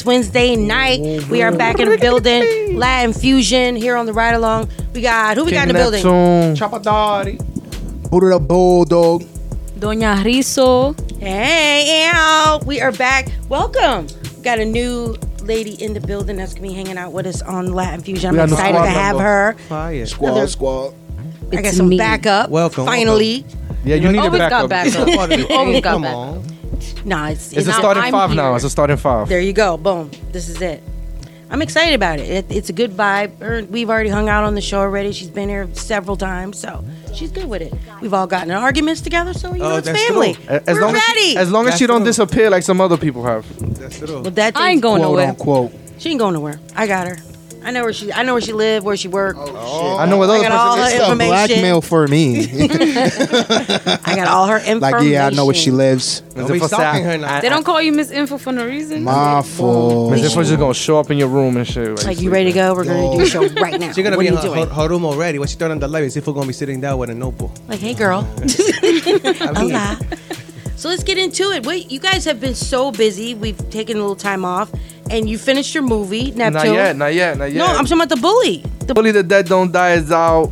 It's Wednesday night. We are back in the building. Latin Fusion here on the ride along. We got who we got in the building? Chapadari. Buddha the Bulldog. Doña Rhizo. Hey, ow. We are back. Welcome. We got a new lady in the building that's gonna be hanging out with us on Latin Fusion. I'm got a new excited to have member. her. Fire. Squad, Another- squad. I got It's some me. backup. Welcome, Finally. Yeah, you need a Always backup. got backup. You always got Come backup. on. Nah, it's, It's a not- starting I'm five now. It's a starting five. There you go. Boom. This is it. I'm excited about it. it it's a good vibe. Her- We've already hung out on the show already. She's been here several times, so she's good with it. We've all gotten in arguments together, so you Oh, know it's family. true. As We're long as, ready. as long as she That's don't true. disappear like some other people have. That's true. But that I ain't going Quote nowhere. unquote. She ain't going nowhere. I got her. I know where she. I know where she live, where she work. Oh, I know what I other got all person her is. It's a information. blackmail for me. I got all her information. like, yeah, I know where she lives. Don't be stalking her now. They don't call you Miss Info for no reason. My fault. Miss Info's just gonna show up in your room and shit. Like, you ready to go? We're gonna do a show right now. She's gonna what be are in you her, doing? her, her room already. When she turn on the light, if we're gonna be sitting down with a notebook. Like, hey, girl. Hola. So let's get into it. Wait, you guys have been so busy. We've taken a little time off, and you finished your movie, Neptune. Not yet, not yet, not yet. No, I'm talking about the bully. The Bully the Dead Don't Die is out.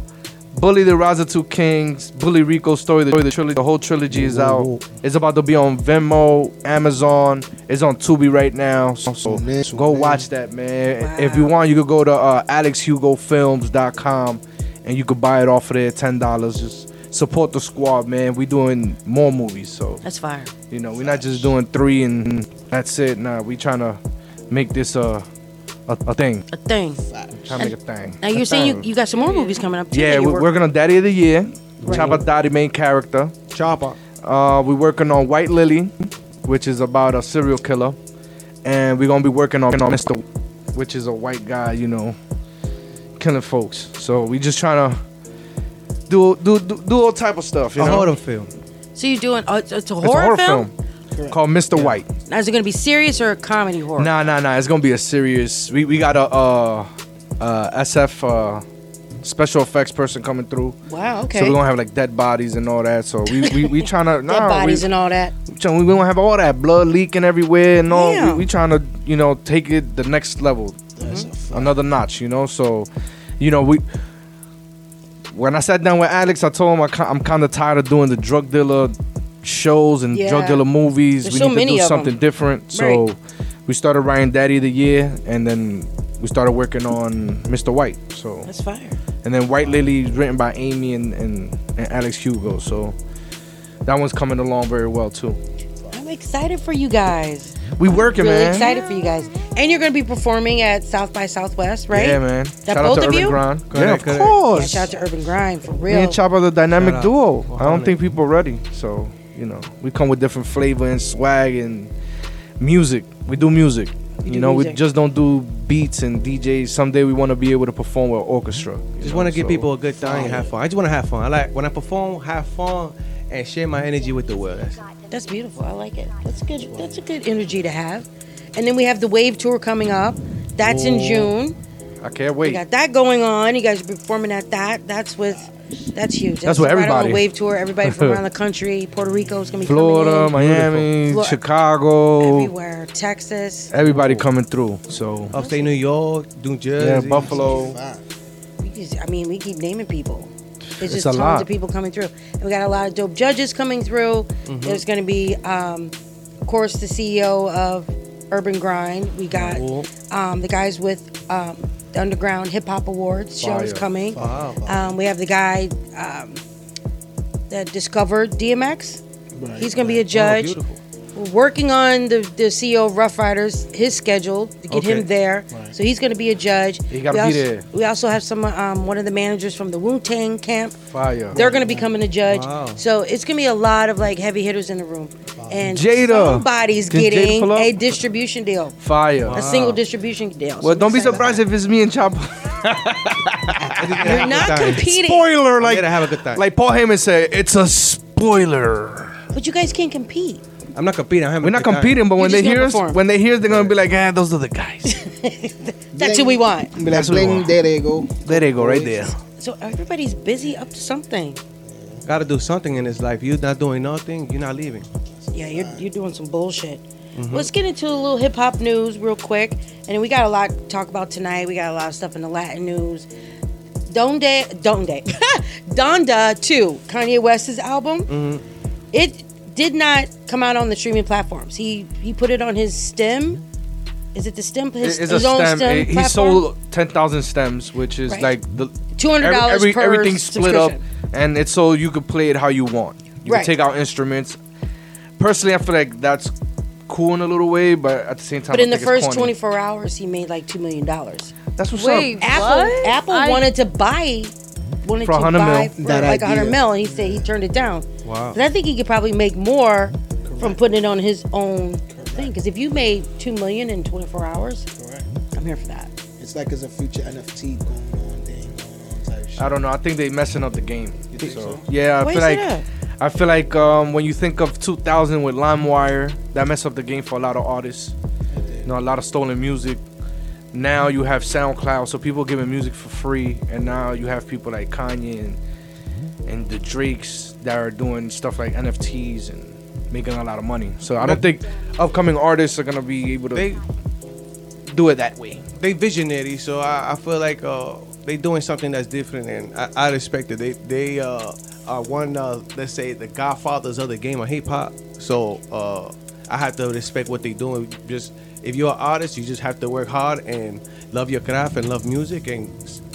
Bully the Rise of Two Kings, Bully Rico story, the, the trilogy, the whole trilogy is out. It's about to be on Venmo, Amazon. It's on Tubi right now. So, so man, go man. watch that, man. If you want, you could go to uh, AlexHugoFilms.com and you could buy it off of there, ten dollars. Just support the squad, man. We doing more movies, so That's fire. you know we're not just doing three and that's it. Nah, we trying to make this a a, a thing. A thing. Trying to make a thing. Now you're saying you, you got some more movies coming up too. Yeah, that you're we're working on Daddy of the Year. Chopper Daddy main character. Chopper. Uh, we're working on White Lily, which is about a serial killer, and we're gonna be working on Mr. which is a white guy, you know, killing folks. So we just trying to do do do, do all type of stuff. You A know, horror film. So you're doing? Oh, it's, it's a it's horror, a horror film. film, called Mr. White. Now is it gonna be serious or a comedy horror? Nah, nah, nah. It's gonna be a serious. We we got a uh, uh, SF uh, special effects person coming through. Wow. Okay. So we're gonna have like dead bodies and all that. So we we, we trying to Dead bodies and all that. we, we gonna have all that blood leaking everywhere and all. Damn. We, we trying to you know take it the next level, another notch. You know, so you know we. When I sat down with Alex, I told him I I'm kind of tired of doing the drug dealer shows and Yeah. drug dealer movies. There's we so need to do something them. different. So Right. we started writing Daddy of the Year, and then we started working on Mr. White. So That's fire. and then White Lily is written by Amy and, and, and Alex Hugo. So that one's coming along very well too. I'm excited for you guys. We working, man. really man. excited for you guys. And you're gonna be performing at South by Southwest, right? Yeah, man. That Shout out both to of Urban you? Grind. Correct, yeah, of correct. Yeah, course. shout out to Urban Grind for real. Me real. and Chop are the dynamic Shout out. duo. I don't 100. think people are ready. So, you know, we come with different flavor and swag and music. We do music. do you know, music. we just don't do beats and DJs. Someday we want to be able to perform with orchestra. you Just know, want to give so- people a good time and have fun. I just want to have fun. I like when I perform, have fun, and share my energy with the world. That's That's beautiful. I like it. That's good. That's a good energy to have. And then we have the Wave Tour coming up. That's in June. I can't wait. We got that going on. You guys are performing at that. That's with. That's huge. That's with right on everybody. the Wave Tour. Everybody from around the country. Puerto Rico is gonna be Florida, coming in. Miami, Flo- Chicago, everywhere. Texas. everybody coming through. So Upstate New York, New Jersey. yeah, Buffalo. We just, I mean, we keep naming people. There's It's just a tons lot. of people coming through. And we got a lot of dope judges coming through. Mm-hmm. There's going to be, um, of course, the CEO of Urban Grind. We got Cool. um, the guys with um, the Underground Hip Hop Awards show is Fire. coming. Um, we have the guy um, that discovered DMX. He's going to be a Oh, judge. beautiful. We're working on the, the CEO of Ruff Ryders, his schedule to get him Okay. there. So he's going to be a judge. He gotta we be also, there. We also have some um, one of the managers from the Wu Tang camp. Fire. They're going to be coming to judge. Wow. So it's going to be a lot of like heavy hitters in the room. And Jada. somebody's Can Jada getting pull up? a distribution deal, Fire. a single distribution deal. Well, So don't be surprised if it's me and Chopper. that. You're not competing, Spoiler, like Here to have a good time. like Paul Heyman said, it's a spoiler. but you guys can't compete. I'm not competing. I'm having We're not good time. competing, but when just they hear gonna us, perform. when they hear, us, they're gonna be like, ah, those are the guys. That's who we want. Be like, That's what we bling, want. there they go. there they go, right there. So everybody's busy up to something. Gotta do something in this life. You're not doing nothing. You're not leaving. Yeah, you're, you're doing some bullshit. Let's get into a little hip hop news real quick. And then we got a lot to talk about tonight. We got a lot of stuff in the Latin news. Donde, Donde, Donda 2, Kanye West's album. It did not come out on the streaming platforms. He he put it on his stem. Is it the stem? His, It's his a own stem. stem he platform? sold ten thousand stems, which is Right. like the $200 every, per everything's split up, and it's so you could play it how you want. You Right. can take out instruments. Personally, I feel like that's cool in a little way, but at the same time, But in the think it's first 24 hours, he made like $2 million. that's what's Wait, up. Apple What? Apple I- wanted to buy wanted For to 100 buy mil. for That like a hundred idea. mil, and he said he turned it down. Wow. But I think he could probably make more from putting it on his own thing. Because if you made two million in 24 hours, Correct. I'm here for that. It's like it's a future NFT going on, thing going on type shit. I don't know. I think they messing up the game. You think so? Yeah, I Why feel you like that? I feel like um, when you think of 2000 with LimeWire, that messed up the game for a lot of artists. You know, a lot of stolen music. Now you have SoundCloud, so people giving music for free, and now you have people like Kanye and and the Drakes that are doing stuff like NFTs and making a lot of money. So I don't think upcoming artists are gonna be able to They do it that way. they visionary, so I, I feel like uh, they doing something that's different, and I, I respect it. They they uh, are one, uh, let's say, the godfathers of the game of hip hop. So uh, I have to respect what they doing. Just if you're an artist, you just have to work hard and love your craft and love music. And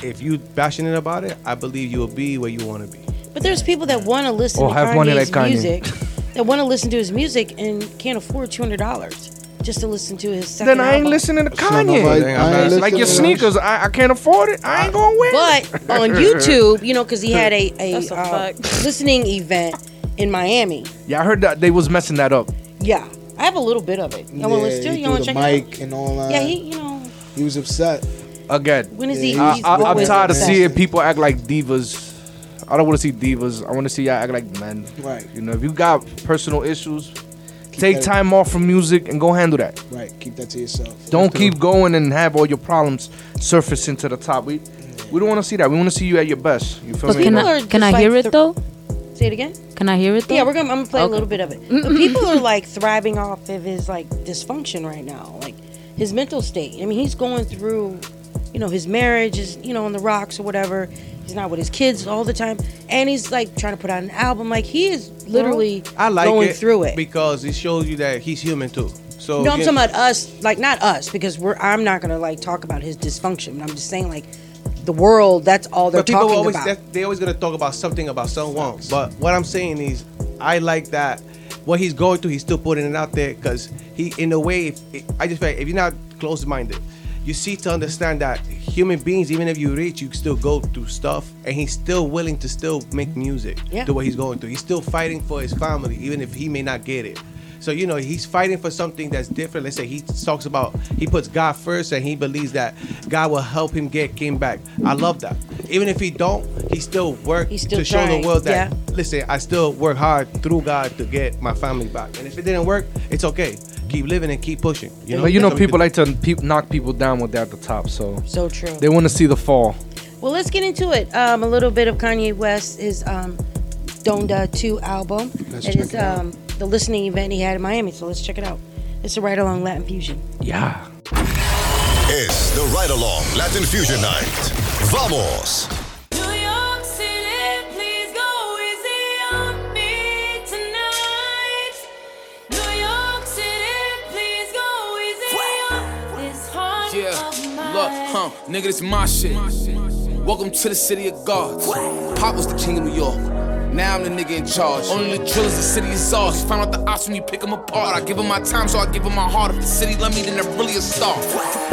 if you're passionate about it, I believe you will be where you want to be. But there's people that want to listen Or to have money Kanye's like Kanye. music, that want to listen to his music and can't afford two hundred dollars just to listen to his second Then I ain't album. listening to So nobody- Kanye. I ain't like your sneakers, I, I can't afford it. I ain't gonna wear it. But on YouTube, you know, because he had a, a, That's a uh, listening event in Miami. Yeah, I heard that they was messing that up. Yeah, I have a little bit of it. You want to listen to it? he You want to check the it out? and all that. Yeah, he, you know, he was upset. Again, when is Yeah, he? he- I, he's I, I'm tired of seeing people act like divas. I don't want to see divas. I want to see y'all act like men. Right. You know, if you got personal issues, take that- time off from music and go handle that. Right. Keep that to yourself. Don't keep going and have all your problems surfacing to the top. We we don't want to see that. We want to see you at your best. You feel But me? Can I, can I like hear th- it though? Say it again. Can I hear it though? Yeah, we're gonna. I'm gonna play a little bit of it. But people are like thriving off of his like dysfunction right now, like his mental state. I mean, he's going through, you know, his marriage is you know on the rocks or whatever. He's not with his kids all the time, and he's like trying to put out an album. Like he is literally I like going it through it. because it shows you that he's human too. So No, I'm talking about us, like not us, because we're. I'm not gonna like talk about his dysfunction. I'm just saying like the world. That's all they're But people talking always about. that- they always gonna talk about something about someone. But what I'm saying is, I like that what he's going through. He's still putting it out there because he, in a way, if, I just feel like if you're not close-minded, you see to understand that human beings, even if you're rich, you still go through stuff, and he's still willing to still make music. Yeah. Do what he's going through. He's still fighting for his family, even if he may not get it. So you know he's fighting for something that's different. Let's say he talks about he puts God first and he believes that God will help him get Kim back. I love that. Even if he don't, he still work He's still to show the world that yeah. listen, I still work hard through God to get my family back. And if it didn't work, it's okay. keep living and keep pushing. You know, But you know, people like to pe- knock people down when they're at the top, so So true. they want to see the fall. Well, let's get into it. Um, a little bit of Kanye West, his um, Donda 2 album. Let's it check is it out. um, the listening event he had in Miami, so let's check it out. It's a ride along Latin Fusion. Yeah. It's The Ride Along Latin Fusion Night. ¡Vamos! New York City, please go easy on me tonight. New York City, please go easy on this heart Yeah, of mine. look, huh, nigga, this my shit. Welcome to the city of gods. Pop was the king of New York. Now I'm the nigga in charge. Only the drillers, the city is ours. Find out the ops when you pick them apart. I give them my time, so I give them my heart. If the city love me, then they're really a star.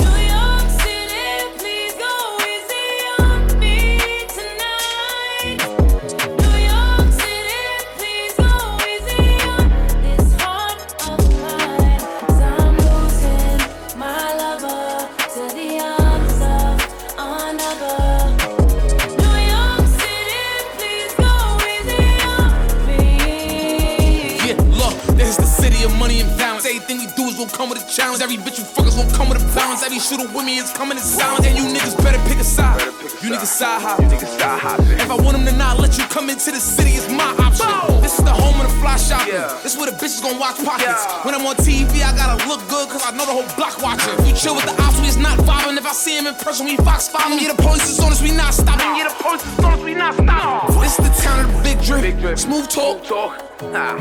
Me is coming in silence. And you niggas better pick a side. You niggas side hop. If I want them to not let you come into the city, it's my option. This is the home of the fly shopping. This is where the bitches gonna watch pockets. When I'm on TV, I gotta look good, cause I know the whole block watching. You chill with the ops, we is not vibing. If I see him in person, we fox five Yeah, the police is on us, we not stopping. Yeah, the police is on us, we not stopping. This is the town of the big drip. Smooth talk.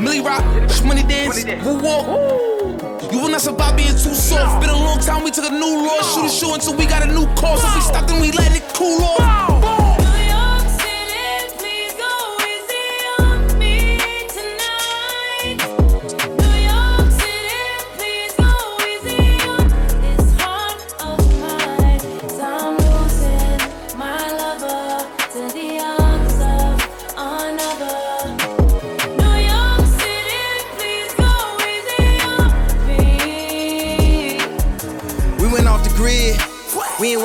Millie Rock, money dance, woo walk. You will not survive being too soft. Been a long time, we took a new law. Shoot a shoe until we got a new course. If we stop, then we let it cool off.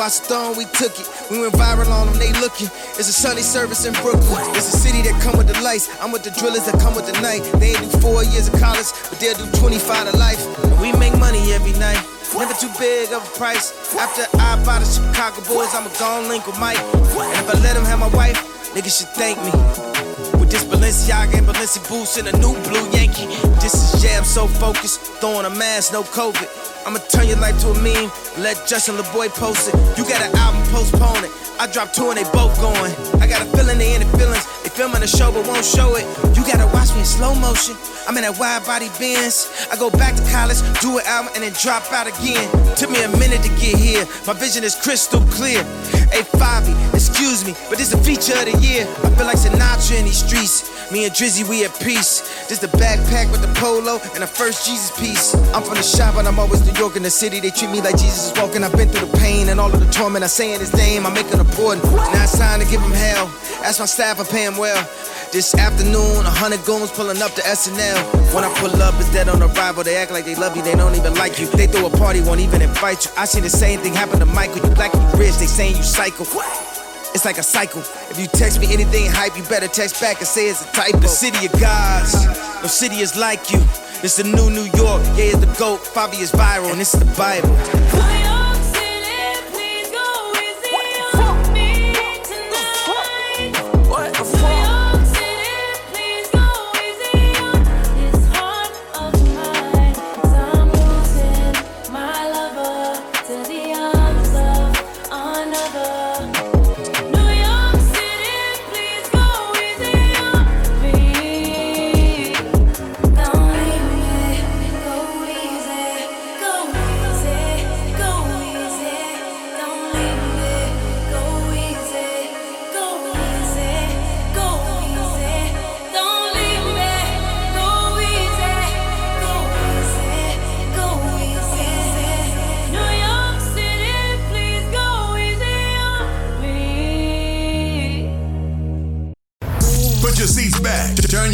We took it. We went viral on them, they looking. It's a Sunday service in Brooklyn. It's a city that come with the lights. I'm with the drillers that come with the night. They ain't do four years of college, but they'll do 25 to life. And we make money every night. Never too big of a price. After I buy the Chicago Bulls, I'ma go link with Mike. And if I let him have my wife, niggas should thank me. This Balenciaga and Balenci boots and a new blue Yankee. This is jam so focused, throwing a mask, no COVID. I'ma turn your life to a meme, let Justin LaBoy post it. You got an album, postpone it. I dropped two and they both going. I got a feeling they in the feelings. Filming the show but won't show it. You gotta watch me in slow motion. I'm in that wide body Benz. I go back to college, do an album, and then drop out again. Took me a minute to get here. My vision is crystal clear. Hey, Fivi, excuse me, but this a feature of the year. I feel like Sinatra in these streets. Me and Drizzy, we at peace. This the backpack with the polo and the first Jesus piece. I'm from the shop, but I'm always New York in the city. They treat me like Jesus is walking. I've been through the pain and all of the torment. I saying his name, I make it important. Now it's time to give him hell. Ask my staff, I pay him well. This afternoon, a hundred goons pulling up to SNL. When I pull up, it's dead on arrival. They act like they love you, they don't even like you. They throw a party, won't even invite you. I see the same thing happen to Michael. You black you rich, they saying you psycho. It's like a cycle. If you text me anything hype, you better text back and say it's a typo. The city of gods, no city is like you. It's the new New York, yeah, it's the GOAT. Fivi is viral, and is the Bible.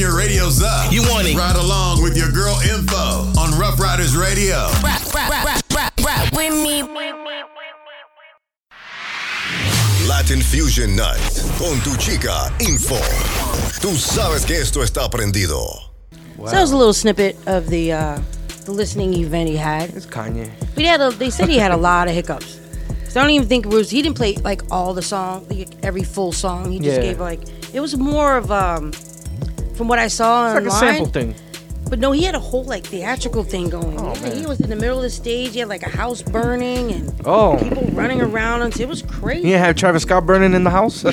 Your radios up. You want it. Ride along with your girl info on Ruff Ryders Radio. Rap, rap, rap, rap, rap, rap with me. Latin Fusion Night con tu chica Info. Tú sabes que esto está prendido. So that was a little snippet of the uh, the listening event he had. It's Kanye. But he had a, they said he had a lot of hiccups. So I don't even think it was. He didn't play like all the song, like, every full song. He just Yeah. gave like it was more of um, from what I saw It's like a online. sample thing. But no, he had a whole like theatrical thing going. Oh, Yeah. He was in the middle of the stage. He had like a house burning and Oh. people running around. And it was crazy. He didn't have Travis Scott burning in the house. he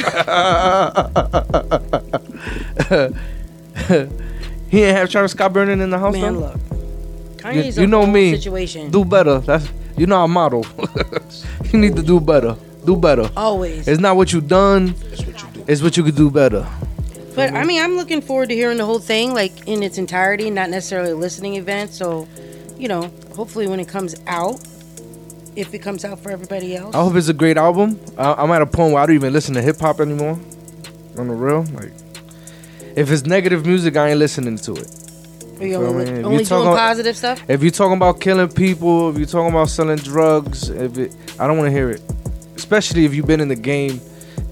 didn't have Travis Scott burning in the house. Man, though? look, You, Kanye's you a know me. situation. Do better. That's you know our model. you need to do better. Do better. Always. It's not what you done. It's what you do. It's what you could do better. But I mm-hmm. mean, I'm looking forward to hearing the whole thing, like in its entirety, not necessarily a listening event. So, you know, hopefully when it comes out, if it comes out for everybody else. I hope it's a great album. I, I'm at a point where I don't even listen to hip hop anymore. On the real, like, if it's negative music, I ain't listening to it. Are you feel only, me? If only you talking doing about- positive stuff? If you're talking about killing people, if you're talking about selling drugs, if it, I don't want to hear it. Especially if you've been in the game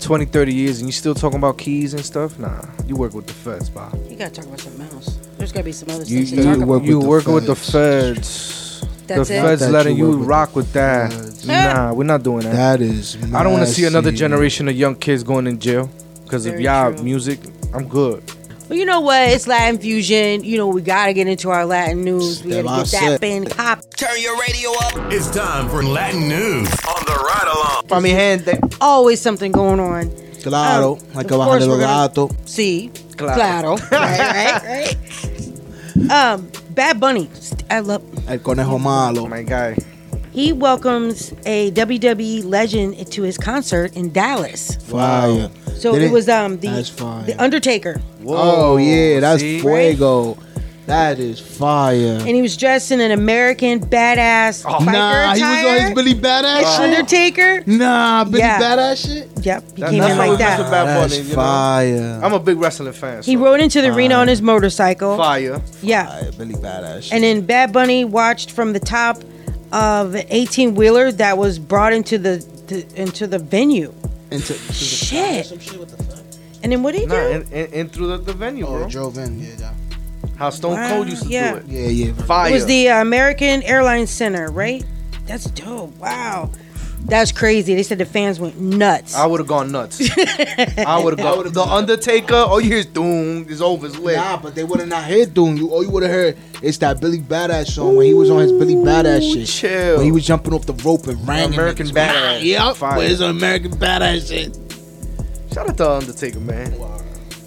20, 30 years and you still talking about keys and stuff. Nah, you work with the feds, Bob. You gotta talk about something else. There's gotta be some other You, stuff to talk about. you working with the feds. That's the it? feds That letting you you with rock with that. Nah, we're not doing that. That is I don't want to see another messy. generation of young kids going in jail because of Very y'all true. music. I'm good. Well, you know what? It's Latin fusion. You know, we gotta get into our Latin news. We gotta get that thing pop. Turn your radio up. It's time for Latin news on the ride along. Pa mi gente. Always something going on. Claro, Um, hay of que course bajarle we're los gonna- gatos. See, Claro. claro, right, right, right. Um, Bad Bunny. I love. El conejo malo. My guy. He welcomes a WWE legend to his concert in Dallas. Fire. So Did it was um the That's fire. the Undertaker, oh yeah, that's see? fuego. That is fire. and he was dressed in an American badass biker Oh, nah, he was on attire. his Billy Badass The shit. Undertaker. Nah, Billy Yeah. Badass shit. Yep, he That- came that's in how like we mess that. Bad That's Bunny, you know? fire. I'm a big wrestling fan. He so- rode into the arena on his motorcycle. fire. Yeah, Fire, Billy Badass. Shit. and then Bad Bunny watched from the top of an 18 wheeler that was brought into the, the into the venue. Into, Shit. Some shit. What the fuck? And then what did he Nah, do? And, in, in through the, the venue, oh, bro. drove in. Yeah, yeah. How Stone Wow, Cold used to yeah. do it. Yeah, yeah. Fire. It was the uh, American Airlines Center, right? That's dope. Wow. That's crazy. They said the fans went nuts. I would have gone nuts. I would have gone. The Undertaker. Oh, you hear Doom. It's over. It's lit. Nah, but they would have not heard Doom. You all you would have heard is that Billy Badass song when he was on his Billy Badass shit. chill. When he was jumping off the rope and rang. American Badass. Yep. Fire. Where's the American Badass shit? Shout out to Undertaker, man.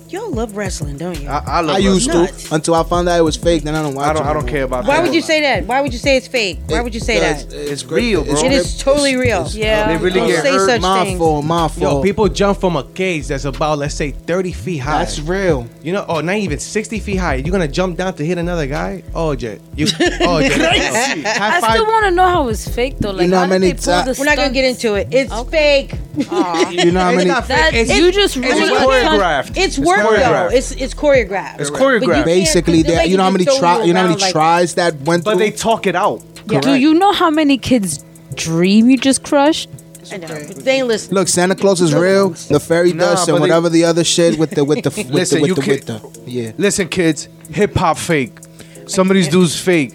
Y'all love wrestling, don't you? I, I love I used wrestling. to Nuts. until I found out it was fake. Then I don't watch I don't. it I don't care about Why that. would you say that? Why would you say it's fake? Why would you say that? It's real, bro. It is totally real. Yeah. They really Don't get say hurt. such my things. fault. My fault. Yo, people jump from a cage that's about let's say 30 feet high. That's real. You know, oh, not even 60 feet high. You're gonna jump down to hit another guy? Oh, Jay. You, oh, Jay. I still want to know how it's fake though. Like, know how how many they pull ti- the We're not gonna get into it. It's fake. You know how It's many? not That It's- you just It's really choreographed. It's work though. choreographed. It's it's choreographed. It's But you choreographed. can't- Basically, they'll you know how just many throw try, you know how around many like- tries that went But through. they talk it out. Do you know how many kids dream you just crushed? I know, but they ain't listening. Look, Santa Claus is real. The fairy Nah, dust but and they- whatever the other shit with the with the with Listen, the you with the, with the yeah. Listen, kids. Hip hop fake. Some of these dudes fake.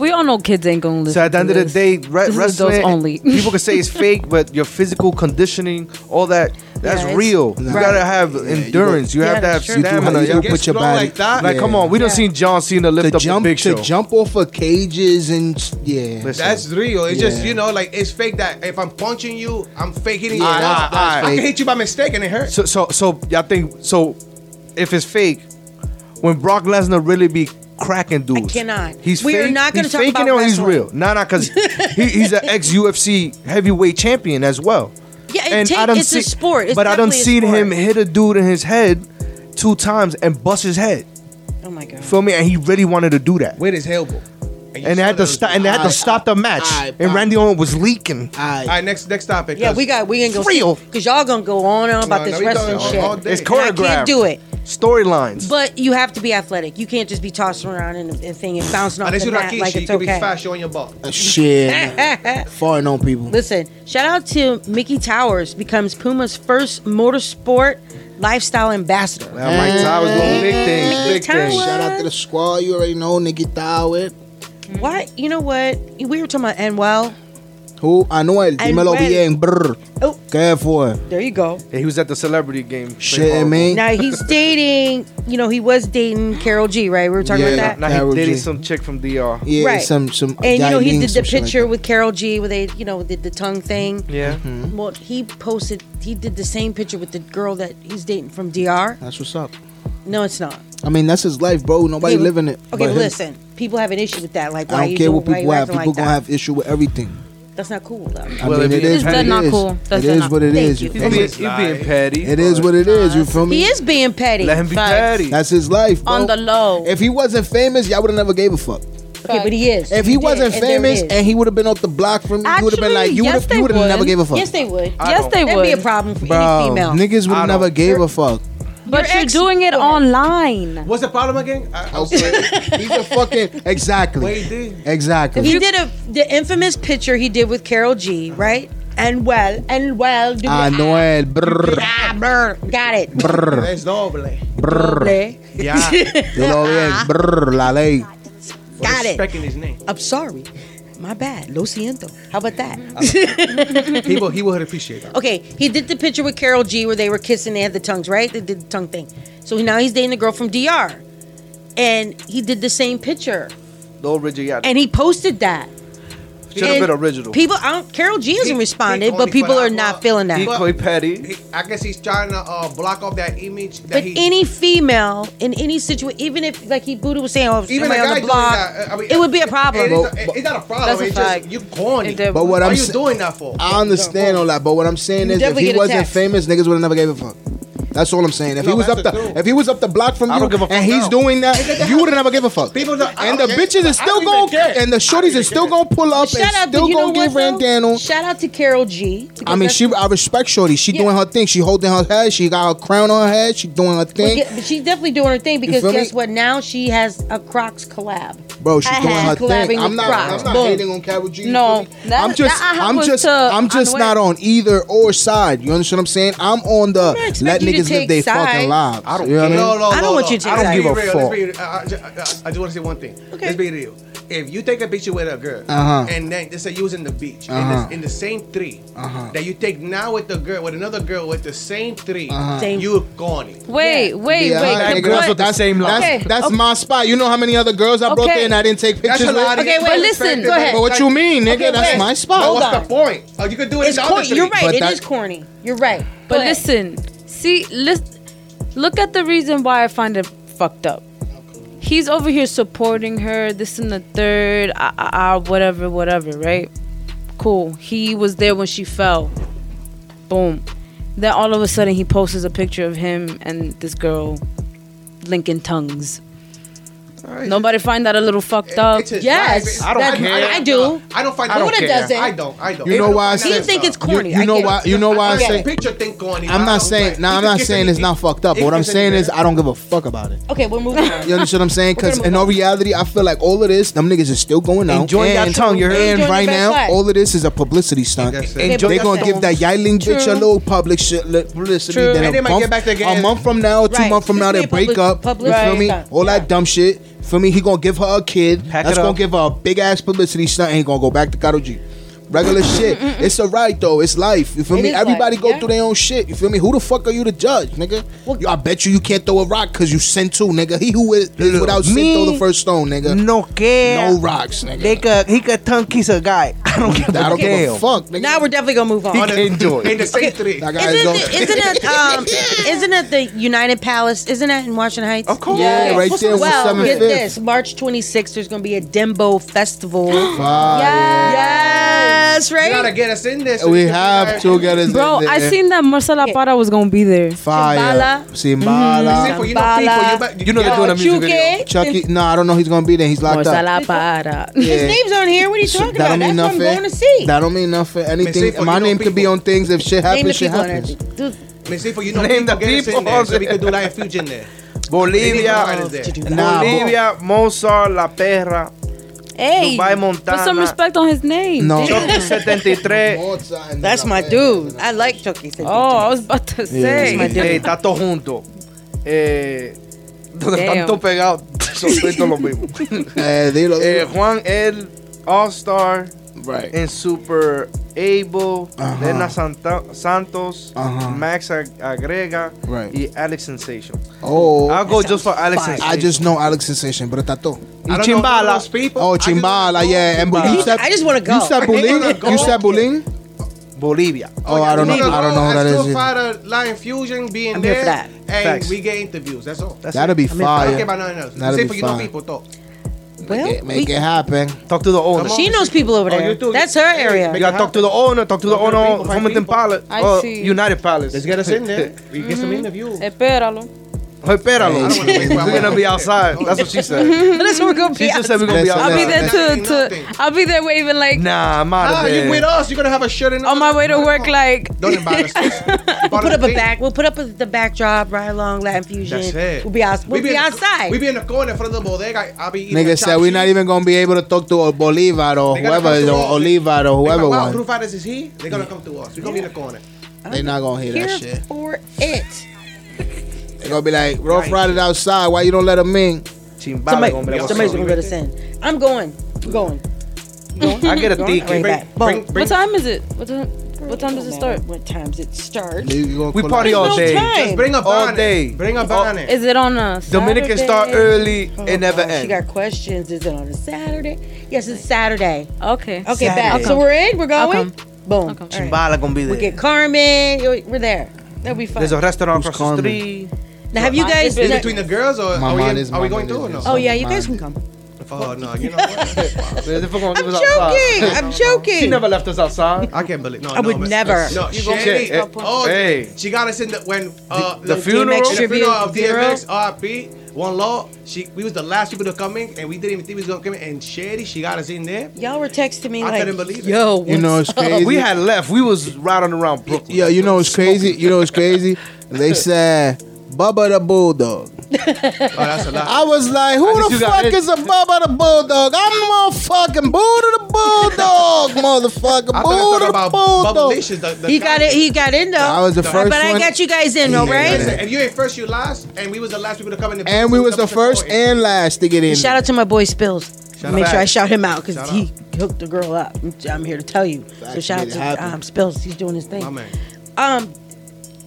We all know kids ain't gonna listen. So at the end to of the this. day, re- This is wrestling. adults only. people can say it's fake, but your physical conditioning, all that, that's Yeah, it's- real. You Right. gotta have endurance. You, Yeah, have to have that's true. You do, stamina. you You do have- put your body like that? like, come on, we don't Yeah. see John Cena lift to up jump the big to jump off of cages and yeah. Listen. That's real. It's just you know, like it's fake that if I'm punching you, I'm fake hitting you. Alright, once. alright, alright. I can hit you by mistake and it hurts. So, so, so, y'all think so? If it's fake, when Brock Lesnar really be cracking dudes, I cannot. He's We are not gonna he's talk faking about it or he's wrestling. real. Nah, nah, because he, he's an ex UFC heavyweight champion as well. Yeah, and it take- done it's a sport. It's but I done definitely a seen sport. him hit a dude in his head two times and bust his head. Oh my god. Feel me? And he really wanted to do that. With his elbow. you And they saw had to stop. And they had to stop the match. alright, and. Randy Orton was leaking. All right, next next topic. Yeah, 'cause- we got we ain't gonna Real. because y'all gonna go on and on about No, this no, wrestling shit. It's And And I can't do it storylines. But you have to be athletic. You can't just be tossing around and, and thing and bouncing off the mat like it's you okay. Be fast, on your ball. Uh, shit, farting on people. Listen, shout out to Mickey Towers becomes Puma's first motorsport lifestyle ambassador. Now Myke. Towers big things. Mickey big Towers. things. Shout out to the squad. You already know Nicky Towers. What you know? What we were talking about? And well, who? Anuel, dímelo Anuel. bien. Brr. Oh. ¿Qué fue? There you go. He was at the celebrity game. Shit, man. Now he's dating, you know, he was dating Karol G, right? We were talking yeah, about that. Now Karol he dating G. some chick from DR. Yeah, right. some some. And you know, he did the picture like with Karol G, where they, you know, did the tongue thing. Yeah. Mm-hmm. Well, he posted. He did the same picture with the girl that he's dating from DR. That's what's up. No, it's not. I mean, that's his life, bro. Nobody okay, living it. Okay, listen. Him. People have an issue with that. Like, why I don't care what people have. People like gonna that? have issue with everything. That's not cool though. I well, mean, it is, That's not is. cool. That's it is what it is. You. Being, being petty. It is what it is. You feel me? He is being petty. Let him be Facts. petty. That's his life. Bro. On the low. If he wasn't famous, y'all would have never gave a fuck. Okay, but he is. If he, he wasn't did, famous and, and he would have been off the block from you, he would have been like, you yes, would have never gave a fuck. Yes, they would. I yes, don't. they would. That'd be a problem for Bro, any female. Niggas would never gave a fuck. But your you're ex- doing it online. What's the problem again? I, I He's a fucking exactly. Wait, dude. Exactly. He did a the infamous picture he did with Karol G, right? And well, and well, do Ah, Noel. Brr, Ah, brr, got it. brr, Es doble. brr. Doble. Yeah. Yo lo vi, brr, la ley. Got it. Respecting his name. I'm sorry my bad. Lo siento. How about that? he, will, he would appreciate that. Okay, he did the picture with Karol G where they were kissing, they had the tongues, right? They did the tongue thing. So now he's dating the girl from DR. And he did the same picture. No, Richard, yeah. And he posted that. Should have been original. People, I don't, Karol G hasn't He- responded, he but people are not feeling that. Petty. He, I guess he's trying to uh, block off that image that But he. any female in any situation, even if like he Buddha was saying, oh, even somebody on the block, it would be a problem. It is, it's not a problem. That's a it's fact. just you corny. It But what I'm you doing that for? I understand all that, but what I'm saying You is, if he wasn't famous, niggas would have never gave a fuck. That's all I'm saying. If No, he was up the, if he was up the block from you and he's now. doing that, you would never give a fuck. People don't- and the care. bitches are still going, and the shorties are still going to pull up and Shout out, still going to give? Randano. Shout out to Karol G. I mean, she. I respect Shorty. She Yeah. doing her thing. She holding her head. She got her crown on her head. She doing her thing. Yeah, but she's definitely doing her thing because me? guess what? Now she has a Crocs collab. Bro, she's doing her thing. I'm not, hating on Karol G. No, I'm just, I'm just, I'm just not on either or side. You understand what I'm saying? I'm on the let you niggas live their fucking lives. I don't. You know I? No, no, no, I don't want you to take I don't give a real. fuck. Real. I, I, I, I just want to say one thing. Okay. Let's be real. If you take a picture with a girl, uh-huh. and then let's say you was in the beach, uh-huh. in, the, in the same 3 uh-huh. that you take now with the girl, with another girl with the same 3 uh-huh. you're gone. Wait, yeah. wait, yeah, wait. That girls with the same line. That's, that's okay. my spot. You know how many other girls I okay. brought there and I didn't take pictures with? Okay, wait, listen. Go ahead. But what you mean, nigga? That's my spot. What's the point? Oh, You could do it in the other You're right. It is corny. You're right. But listen, See, look at the reason why I find it fucked up. He's over here supporting her, this and the third, ah, ah, ah, whatever, whatever, right? Cool. He was there when she fell. Boom. Then all of a sudden he posts a picture of him and this girl linking tongues. Right. Nobody find that a little fucked up. It's his yes. I don't that, care. I, I do. I don't find. I don't. Doesn't. I don't. I don't. You know why I say? He think it's corny. You, you know why? You know why I, I say? Picture think corny. I'm not saying. Now I'm not saying it's not fucked up. What I'm saying is, I don't give a fuck about it. Okay, we're moving. on. You understand what I'm saying? Because in all reality, I feel like all of this, them niggas is still going out. Enjoy your tongue. You're and right now, all of this is a publicity stunt. They're gonna give that Yiling bitch a little public shit publicity. Then a month from now, two months from now, they break up. You feel me? All that dumb shit. For me, he gonna give her a kid. Pack that's gonna give her a big ass publicity stunt, Ain't he gonna go back to Karol G regular shit. it's alright though. It's life. You feel It me? life, Everybody go yeah. through their own shit. You feel me? Who the fuck are you to judge, nigga? I bet you you can't throw a rock because you sent too, nigga. He who is, is without sin throw the first stone, nigga. No care. No rocks, nigga. They could, he could tongue kiss a guy. I don't give I don't give damn. a fuck, nigga. Now we're definitely gonna move on. Isn't Enjoy. In the same three. Isn't it, isn't it um isn't it the United Palace? Isn't that in Washington Heights? Of course. Yeah, right there well, get this. March 26th, there's gonna be a Dembow Festival. yeah. Yes. Yes, right. You gotta get us in there. So we, have to get us. Bro, in there. I seen that Marcela Parra was gonna be there. Fire. Chimbala. Mm-hmm. You know, people, you, you know they're doing a music video. Chucky. No, I don't know. He's gonna be there. He's locked Marcela up. Parra. Yeah. His name's on here. What are you talking that about? That's nothing. what I'm going to see. That don't mean nothing. Anything. Sifo, My name could be on things. If shit happens, shit happens. Miss Sifo, you know name people the get people. us in there, so we could do live fusion there. Bolivia, Bolivia, Mozart, La Perra, Hey, Dubai Montana. Put some respect on his name. No. Chucky 73. That's my dude. I like Chucky 73. Oh, I was about to say. Yeah. Hey, está todo junto. Eh, Donde están todos pegados, son todos los mismos. eh, dilo, dilo. Eh, Juan, el All Star. Right. en Super Able, Ajá. Lena Santa- Santos, Ajá. Max Ag- Agrega Right. y Alex Sensation. Oh, I'll go just for Alex I Sensation. just know Alex Sensation, pero está todo. y Chimbala. Oh, Chimbala, yeah. And Chimbala. you said, I just wanna go. You said I Bulín? You said Bulín? Bolivia. Oh, I don't know. I don't know who that is. Still fighter Lion Fusion being I'm here there, for that. and Facts. we get interviews. That's all. That's That'll it. be I don't care about nothing else. That'd Say be for you know people talk. Well, Make it, make we- it happen. Talk to the owner. She knows people over Oh, there. you do. That's her area. Make You gotta talk to the owner. Talk to the Talk to the owner. people, find Hamilton. Palace. I uh, see. United Palace. Let's get us in there. We get some interviews. Espéralo. Espéralo. Hey. I don't wanna wait for- We're gonna be outside. That's what she said. That's what we're gonna be. She just said we're gonna be Listen, I'll be there to, to. I'll be there waving like Nah, I'm out Ah, of you with us? You're gonna have a shirt in. on my way to work like Don't embarrass us. We'll put up a back. We'll put up the backdrop. Right along Latin Fusion. That's it. We'll be out. We'll be, in the- outside. We be in the corner in front of the bodega. I'll be eating Nigga a said we're not even gonna be able to talk to Bolivar or whoever, come or. Olivar or whoever Wow, one. Blue Fighters is he? They're gonna come to us. We're gonna be in the corner. They're not gonna hear that shit. for it. They gonna be like, Ruff Ryders outside. Why you don't let them in? Chimbala, Somebody, hombre. What's somebody's gonna let us in. I'm going. I'm going. Going? I get a Going? ticket. Right Bring, back. bring, bring, what time is it? What time what time does it start? What times it starts? You gonna We party all day. time. Just bring a All day. Bring a All- bonnet. Is it on a Dominican start early Oh, and never gosh, She got questions. Is it on a Saturday? Yes, it's Saturday. Okay. Okay, Saturday. bad. So we're in. We're going. I'll come. Boom. I'll come. All right. Chimbala gonna be there. We get Carmen. We're there. That'll be fun. There's a restaurant Who's across the street. Now, have you guys? is Is it between the girls or My are we, mind in- is- are my we going mind to or is- no? oh yeah, you guys can come. Oh no, you know what? They're gonna leave us I'm joking. outside. I'm joking. She never left us outside. I can't believe. No, I no, would but- never. No, You she, gonna check, eh, oh, hey. she got us in the when uh, The- the in funeral? in the tribute funeral of funeral? DMX RP One Law. She we was the last people to come in, and we didn't even think we was gonna come in. And Shady, she got us in there. Y'all were texting me I like, couldn't believe it. "Yo, You know it's crazy. We had left. We was riding around Brooklyn. Yeah, you know it's crazy. You know it's crazy. They said Bubba the Bulldog. Oh, that's a lot. I was like, who the fuck is a Bubba the Bulldog? I'm motherfucking Buddha the Bulldog, motherfucker. I thought Buddha I the about Bulldog. Bubblicious. The, the He got it. He got in though. I was the But first but I got you guys in, though, Yeah. right? Listen, if you ain't first, you last, and we was the last people to come in. The And we was the first and last to get in. Shout out to my boy Spills. Shout Make out. sure I shout him out because Shout he hooked the girl up. I'm here to tell you. So shout out to um, Spills. He's doing his thing. My man. Um,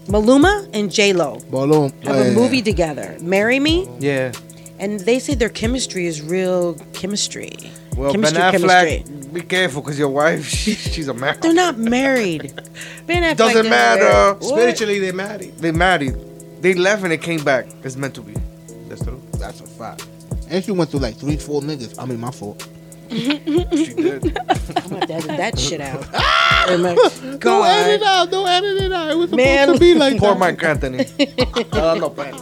Maluma and J Lo Balloon. have a movie together. Marry Me, Yeah. and they say their chemistry is real chemistry. Well, chemistry, Ben Affleck, chemistry. be careful because your wife, she, she's a man. They're not married. Ben Affleck Doesn't matter. marry- What? Spiritually, they married. They married. They left and they came back. It's meant to be. That's true. That's a fact. And she went through like three, four niggas. I mean, my fault. She did. I'm gonna have to edit that shit out. Very much. Don't edit it out. Don't edit it out. It was supposed Man. to be like Poor that. Mike Anthony. Uh, no, man.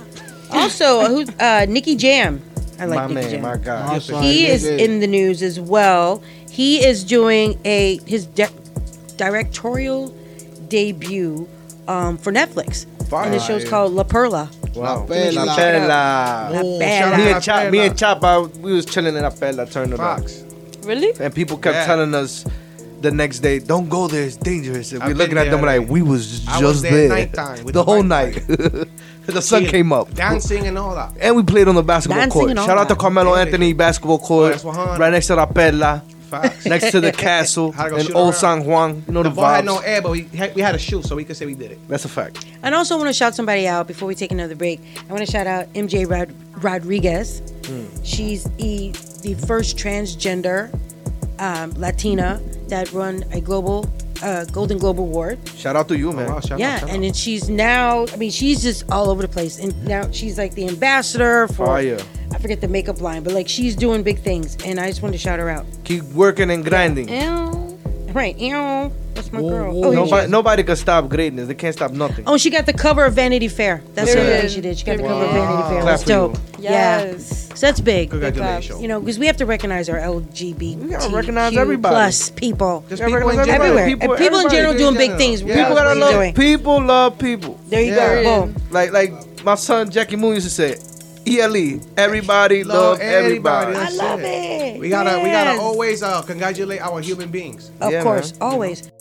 Also, who's uh, Nicky Jam? I like my Nicky man, Jam. my God. Awesome. he is in the news as well. He is doing a his de- directorial debut um, for Netflix, and the show's Fire. called La Perla. Wow. La Perla. La Oh, Perla. Me and, Chop, me and Chapa, we was chilling in La Perla, turning it on. Fox. Really? And people kept Yeah. telling us the next day, don't go there, it's dangerous. And I've we're looking been at them there like, we was I just was there there. nighttime with the the whole night. the sun came up. dancing and all that. And we played on the basketball Dancing court. and all Shout out to that. Carmelo Yeah, Anthony basketball court. Oh, that's 100. right next to La Perla. Facts. next to the castle Had to go in shoot Old around. San Juan. You know The the, ball had no air, but we had, we had a shoe, so we could say we did it. That's a fact. And also want to shout somebody out before we take another break. I want to shout out MJ Rod- Rodriguez. She's the, the first transgender um, Latina that won a global uh, Golden Globe Award. Shout out to you, man. wow, shout yeah, out, shout and out. then she's now. I mean, she's just all over the place, and now she's like the ambassador for. Fire. I forget the makeup line, but like she's doing big things, and I just wanted to shout her out. Keep working and grinding. Ew. Right, ew. That's my Whoa, girl. whoa. Oh, Nobody, she, nobody can stop greatness. They can't stop nothing. oh, she got the cover of Vanity Fair. That's There the it other thing is. she did. She got the There cover of it is. Vanity Fair. Clap That's for you. dope. Yeah. So that's big. Congratulations. You know, because we have to recognize our LGBT. gotta recognize everybody. plus people. Just people in recognize general. everywhere. People- and people in everybody general in doing big things. Yeah, People People gotta gotta that's love. doing. People love people. There you Yeah. go. Boom. Like like my son Jackie Moon used to say, ELE. Everybody Love love everybody. everybody. I love it. it. We gotta we gotta always uh, congratulate our human beings. Of Yeah, course, man. always.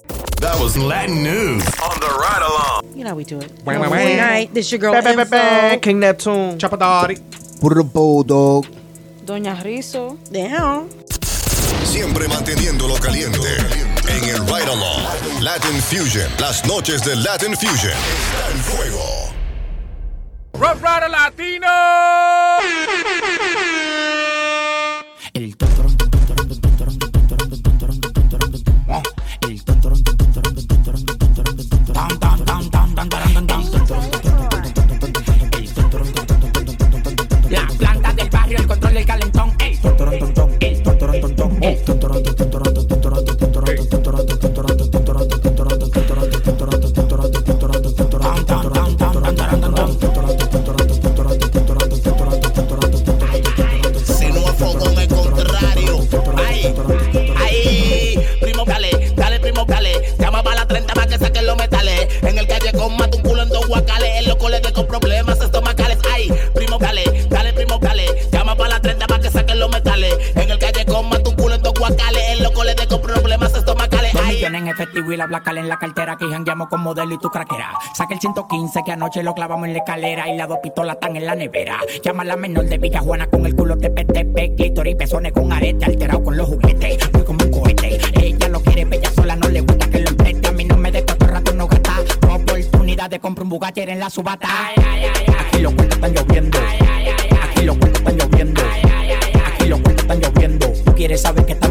That was Latin news on the ride along. You know how we do it. Wah, wah, wah. Wednesday night. This your girl Ba, ba, ba, ba. King Neptune. Chapadari. Buddha the Bulldog. Doña Rhizo. Damn. Siempre manteniéndolo caliente. En el Ride Along. Latin Fusion. Las noches de Latin Fusion. Está en fuego. Rough Latino. La planta del barrio, el control del calentón. ey. Efectivo y la blacal en la cartera que jangueamos con modelo y tu craquera. Saca el 115 que anoche lo clavamos en la escalera y las dos pistolas están en la nevera. Llama a la menor de Villa Juana con el culo tepe tepe, clítoris, pezones con arete, alterado con los juguetes. Muy como un cohete. Ella lo quiere, bella sola, no le gusta que lo empreste. A mí no me de cuatro rato no gasta. Oportunidad de comprar un Bugatti en la subata. Aquí los cuentos están lloviendo. Aquí los cuentos están lloviendo. Aquí los cuentos están lloviendo. Tú quieres saber qué estamos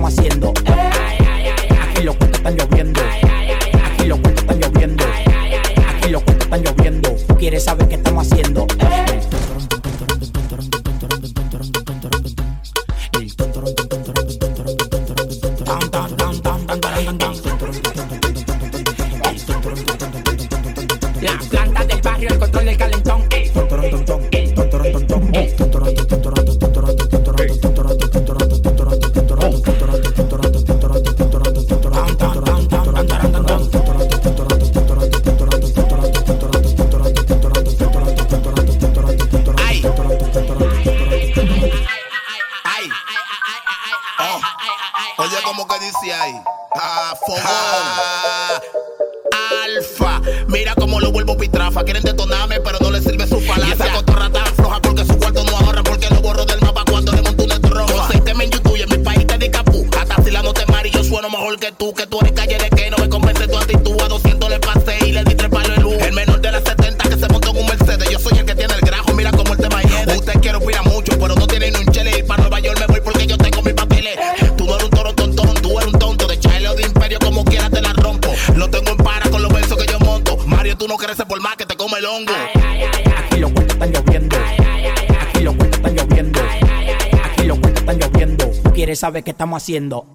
sabe qué estamos haciendo.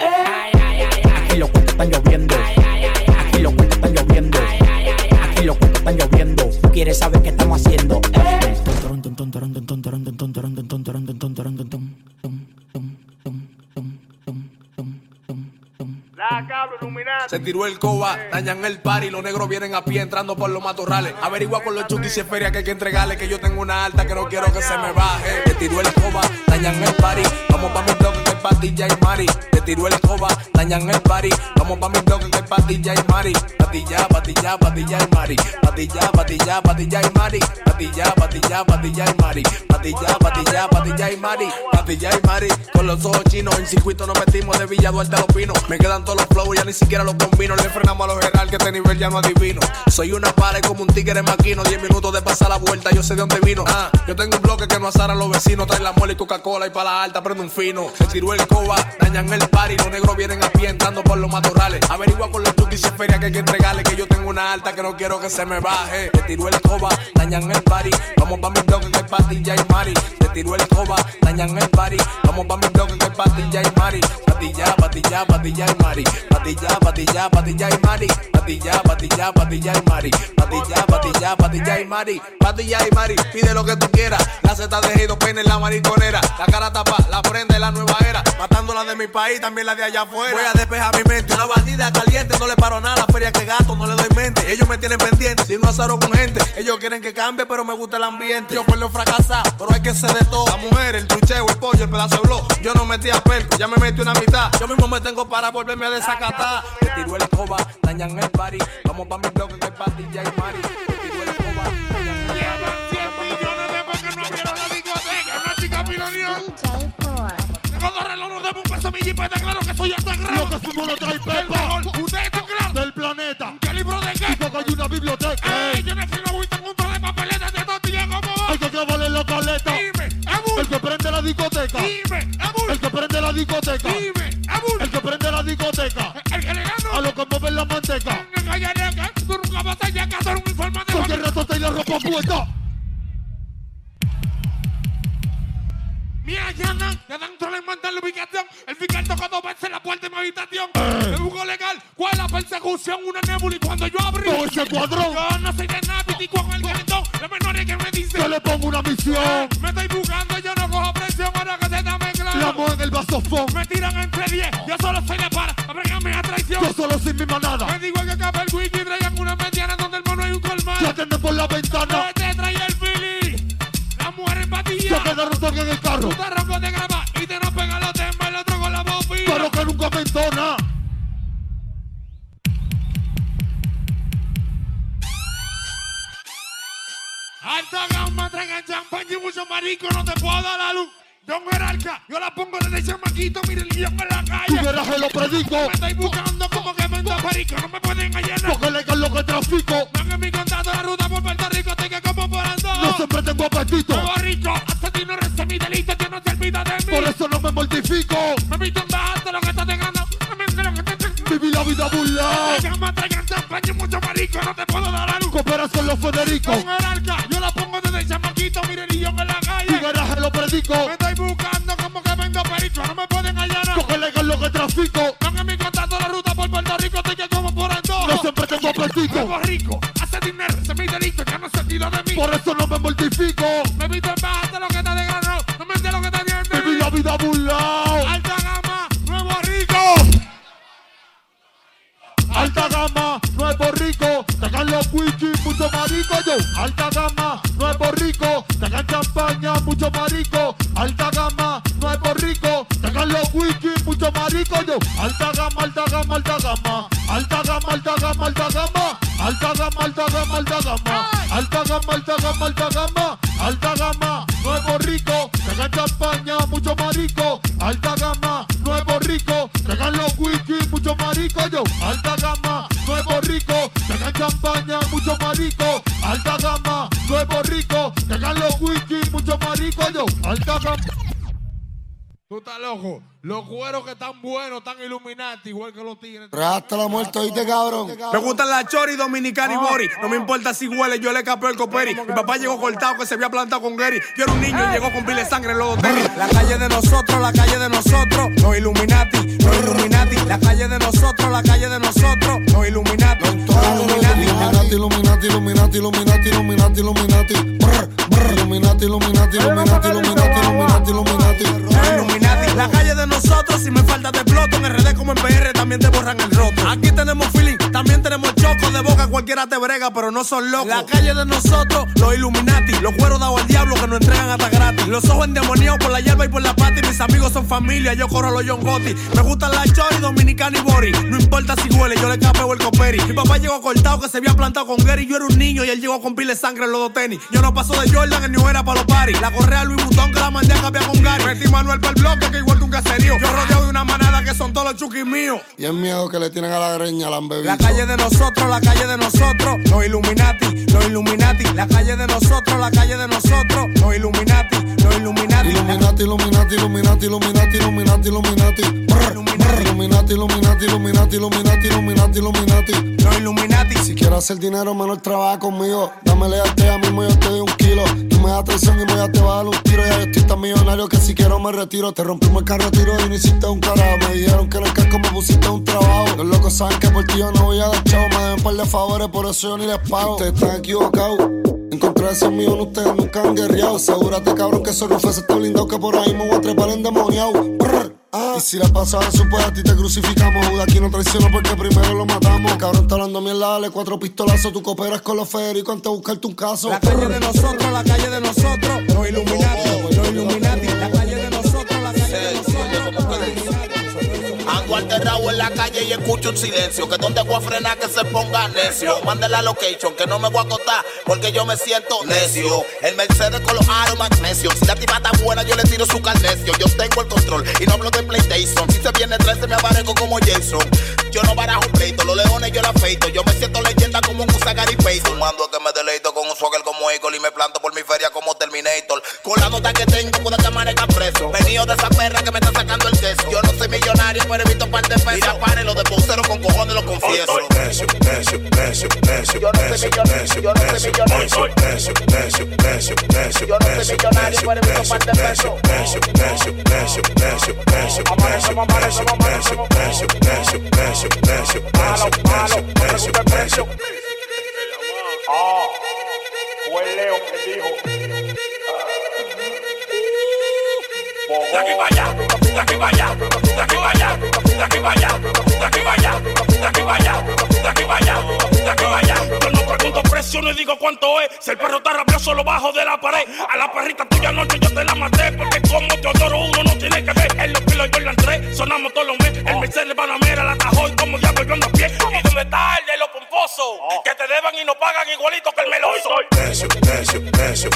Tiró el coba, dañan el party, los negros vienen a pie entrando por los matorrales. Averigua con los chukis si es feria que hay que entregarle, que yo tengo una alta que no quiero que se me baje. Te tiró el coba, dañan el party, vamos pa' mi bloque que hay patilla y mari. Te tiró el coba, dañan el party, vamos pa' mi bloque que hay patilla y mari. Patilla, patilla, patilla y mari. Patilla, patilla, patilla y mari. Patilla, patilla, patilla y mari. Patilla, patilla, patilla y mari. Patilla y mari, con los ojos chinos, en circuito nos metimos de Villa Duarte a los pinos. Me quedan todos los flows, ya ni siquiera los combino. Le frenamos a los general que este nivel ya no adivino. Soy una pared como un tigre maquino. 10 minutos de pasar la vuelta, yo sé de dónde vino. Ah, yo tengo un bloque que no asara a los vecinos. Trae la mole y Coca-Cola y para la alta prende un fino. Se tiró el coba, dañan el party. Los negros vienen a pie entrando por los matorrales. Averigua con los es feria que hay que entregarle. Que yo tengo una alta que no quiero que se me baje. Te tiró el coba, dañan el party. Vamos pa' mi bloque que hay patilla y mari. Te tiró el coba, dañan el party. Vamos pa' mi bloque que hay patilla y mari. Patilla, patilla, patilla y mari. Patilla, patilla, patilla y mari. Patilla, patilla, patilla y mari. Patilla, patilla, patilla y mari. Patilla y mari, pide lo que tú quieras. La zeta de Jido Peine en la mariconera. La cara tapa, la prende la nueva era. Matando la de mi país, también la de allá afuera. Voy a despejar mi mente. Una bandida caliente, no le paro nada. Feria que gasto, no le doy mente. Ellos me tienen pendiente, si no azaro con gente. Ellos quieren que cambie, pero me gusta el ambiente. Yo puedo fracasar, pero hay que ser de todo. La mujer, el trucheo, el pollo, el pedazo de blog. Yo no metí a perco, ya me metí una mitad. Yo mismo me tengo para volverme a desacatar contigo la dañan el party. Vamos pa' mi blog que party, ya hay party. El party. millones no quiero la discoteca, claro que soy hasta grande. Ustedes. Del planeta. ¿Qué libro de qué? Y hay una biblioteca. Yo no un de de como Hay que grabarle la caleta. Dime, El que prende la discoteca. Dime, El que prende la discoteca. Dime, El que prende la discoteca. A lo que mueven la manteca. Porque está y la ropa puesta. Mira, ya dan, ya dan solo en mandar la ubicación. El fiscal tocó dos veces la puerta de mi habitación. Eh. Me busco legal. ¿Cuál es la persecución? Una nébula y cuando yo abrí. Todo ese cuadrón. Yo no soy de nada, piti con el calentón. Los menores que me dicen. Yo le pongo una misión. Me estoy buscando, yo no cojo presión. Ahora que se dame claro. La en el vasofón. Me tiran entre 10. Yo solo soy de para. Abrégame a traición. Yo solo sin mi manada. Me digo que acaba el wiki. Traigan una mediana donde el mono hay un colmado. Ya atende por la ventana. No te trae el fili. La mujer en patilla. Yo quedé rotón en el carro. Tú te roncos de grava y te no pega los temas. El otro con la bobina. Pero que nunca me entona. Alta gama, traigan champán y mucho marico, no te puedo dar la luz. Don Jerarca, yo la pongo desde chamaquito, mi religión en la calle. garaje lo predico. Me estoy buscando como que vendo perico, no me pueden allanar. Porque legal lo que trafico. En mi contacto la ruta por Puerto Rico, estoy que como por ando. No siempre tengo apetito. Nuevo rico, asesino, rece mi delito, Dios no se olvida de mí. Por eso no me mortifico. Me visto en baja lo que estás dejando, no me que Viví la vida burlada. Llama, traigan champán y mucho marico, no te puedo dar luz. Cooperación los Federico. Don Jerarca, yo la pongo desde chamaquito, mi religión en la calle. Garaje lo predico. Me estoy buscando como que vendo perico, no me pueden allanar. Porque legal lo que trafico. Dan en mi contacto la ruta por Puerto Rico, estoy que como por ando. No siempre tengo apetito. Rico, hace dinero, es mi delito, ya no se olvida de mí. Por eso no me mortifico. Me visto en baja de lo que está de grano, no me entero lo que está Viví viendo. la vida burlada. Alta gama, nuevo rico. Alta gama, nuevo rico, sacan los whisky, mucho marico yo. Alta gama, nuevo rico, sacan champaña, mucho marico. Alta gama, nuevo rico, sacan los whisky, mucho marico yo. Alta gama, alta gama, alta gama. Alta gama, alta gama, alta gama. Alta gama, alta gama, alta gama. Alta gama, alta gama, alta gama. Alta gama, nuevo rico, sacan champaña, mucho marico. Alta gama, nuevo rico, sacan los whisky, mucho marico yo. Alta gama, marico yo. Estás loco. Los cueros que están buenos, están iluminati, igual que los tigres. Hasta la muerte, oíste, cabrón. Me gustan la chori, dominicana y bori. No me importa si huele, yo le capé el coperi. Mi papá llegó cortado que se había plantado con Gary. Yo era un niño y llegó con pile de sangre en los tenis. La calle de nosotros, la calle de nosotros. Los Illuminati, los Illuminati. La calle de nosotros, la calle de nosotros. Los Illuminati, los Illuminati. Illuminati, Illuminati, Illuminati, Illuminati, Illuminati. Brr, brr. Illuminati, Illuminati, Illuminati, La calle de nosotros, si me falta de exploto. En RD como en PR, también te borran el roto. Aquí tenemos feeling, también tenemos choco de boca, cualquiera te brega, pero no son locos. La calle de nosotros, los Illuminati, los cueros dados al diablo que nos entregan hasta gratis. Los ojos endemoniados por la hierba y por la pata, y mis amigos son familia, yo corro a los John Gotti. Me gustan la chori, dominicana y bori. No importa si huele, yo le capeo el coperi. Mi papá llegó cortado que se había plantado con Gary, yo era un niño y él llegó con pile de sangre en los dos tenis. Yo no paso de Jordan, en New Era para los paris. La correa Louis Vuitton que la mandé a cambiar con Gary. Metí Manuel para el bloque que igual que un caserío. Yo rodeado de una manada que son todos los chuquis míos. Y el miedo que le tienen a la greña, la han bebido. La calle de nosotros, la calle de nosotros, los Illuminati, los Illuminati. La calle de nosotros, la calle de nosotros, los Illuminati, los Illuminati. Illuminati, Illuminati, Illuminati, Illuminati, Illuminati, Illuminati. Illuminati, Illuminati, Illuminati, Illuminati, Illuminati, Illuminati. Los Illuminati. Si quieres hacer dinero, menos trabaja conmigo. Dámele a ya mismo, yo te doy un kilo. Tú me das traición y me ya te va a dar un tiro. Ya yo estoy tan millonario que si quiero me retiro. Te rompimos el carro, tiro y no hiciste un carajo. Me dijeron que en el casco me pusiste un trabajo. Los locos saben que por ti yo no voy chavo. Me deben par favores, por eso yo ni les pago. Ustedes están equivocados. Encontré ese mío, ustedes nunca han guerreado. Asegúrate, cabrón, que esos rufes está blindado. Que por ahí me voy a trepar endemoniado. Ah, si la pasada eso pues a ti te crucificamos. Judas aquí no traiciono porque primero lo matamos. Cabrón, está hablando mierda, dale cuatro pistolazos. Tú cooperas con los Federico antes de buscarte un caso. La calle de nosotros, la calle de nosotros, los Illuminati, acuarterrado en la calle y escucho un silencio. Que donde voy a frenar que se ponga necio. Mande la location que no me voy a acotar porque yo me siento necio. El Mercedes con los aros magnesio. Si la tipa está buena, yo le tiro su carnesio. Yo tengo el control y no hablo de PlayStation. Si se viene 13, me aparezco como Jason. Yo no barajo pleito, los leones yo la afeito. Yo me siento leyenda como un Usagari Payton. Mando a que me deleito con un swagger como Eagle y me planto por mi feria como Terminator. Con la nota que tengo, puedo amanezca preso. Venido de esa perra que me está sacando el queso. Yo no soy millonario, pero he visto un par de pesos. Pare lo de con cojones, lo confieso. Yo no millonario, yo no Yo no pregunto precio ni digo cuánto es. Si el perro está rabioso lo bajo de la pared. A la perrita tuya anoche yo te la maté. Porque como te adoro uno no tiene que ver. En los kilos yo la entré, sonamos todos los meses. El Mercedes Panamera la Oh. Que te deban y no pagan igualito que el meloso. Necio, necio, necio,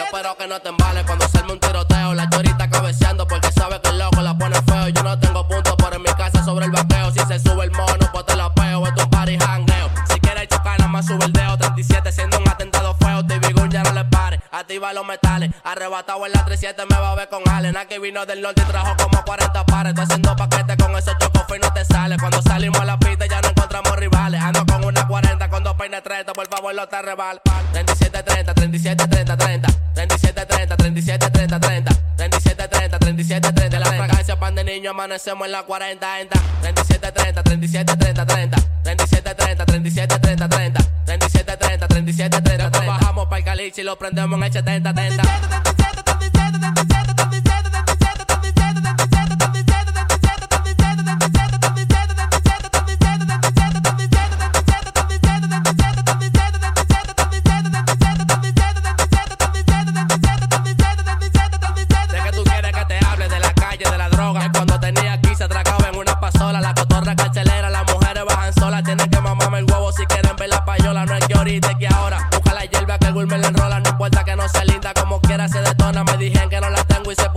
Yo espero que no te embales cuando salme un tiroteo. La chorita cabeceando porque sabe que el loco la pone feo. Yo no tengo puntos, pero en mi casa sobre el vaqueo. Si se sube el mono, pues te la peo. Esto es un party jangueo. Si quieres chocar, nada más sube el dedo. 37 siendo un atentado feo. TV ya no le pare. Activa los metales. Arrebatado en la 37 me va a ver con Allen. Aquí vino del norte y trajo como 40 pares. Estoy haciendo paquetes con esos chocos y no te sale. Cuando salimos a la pista ya no encontramos rivales. Ando con una 40 con dos peines 30. Por favor, no te rebales. 37, 30, 37, 30, 30. 37, 30, 37, 30, 30. 37, 30, 37, 30. La fragancia pan de niño amanecemos en la 40, enta. 37, 30, 37, 30, 30. 37, 30, 37, 30, 30. 37, 30, 37, 30. Después bajamos para el caliche y lo prendemos en el 70, 30.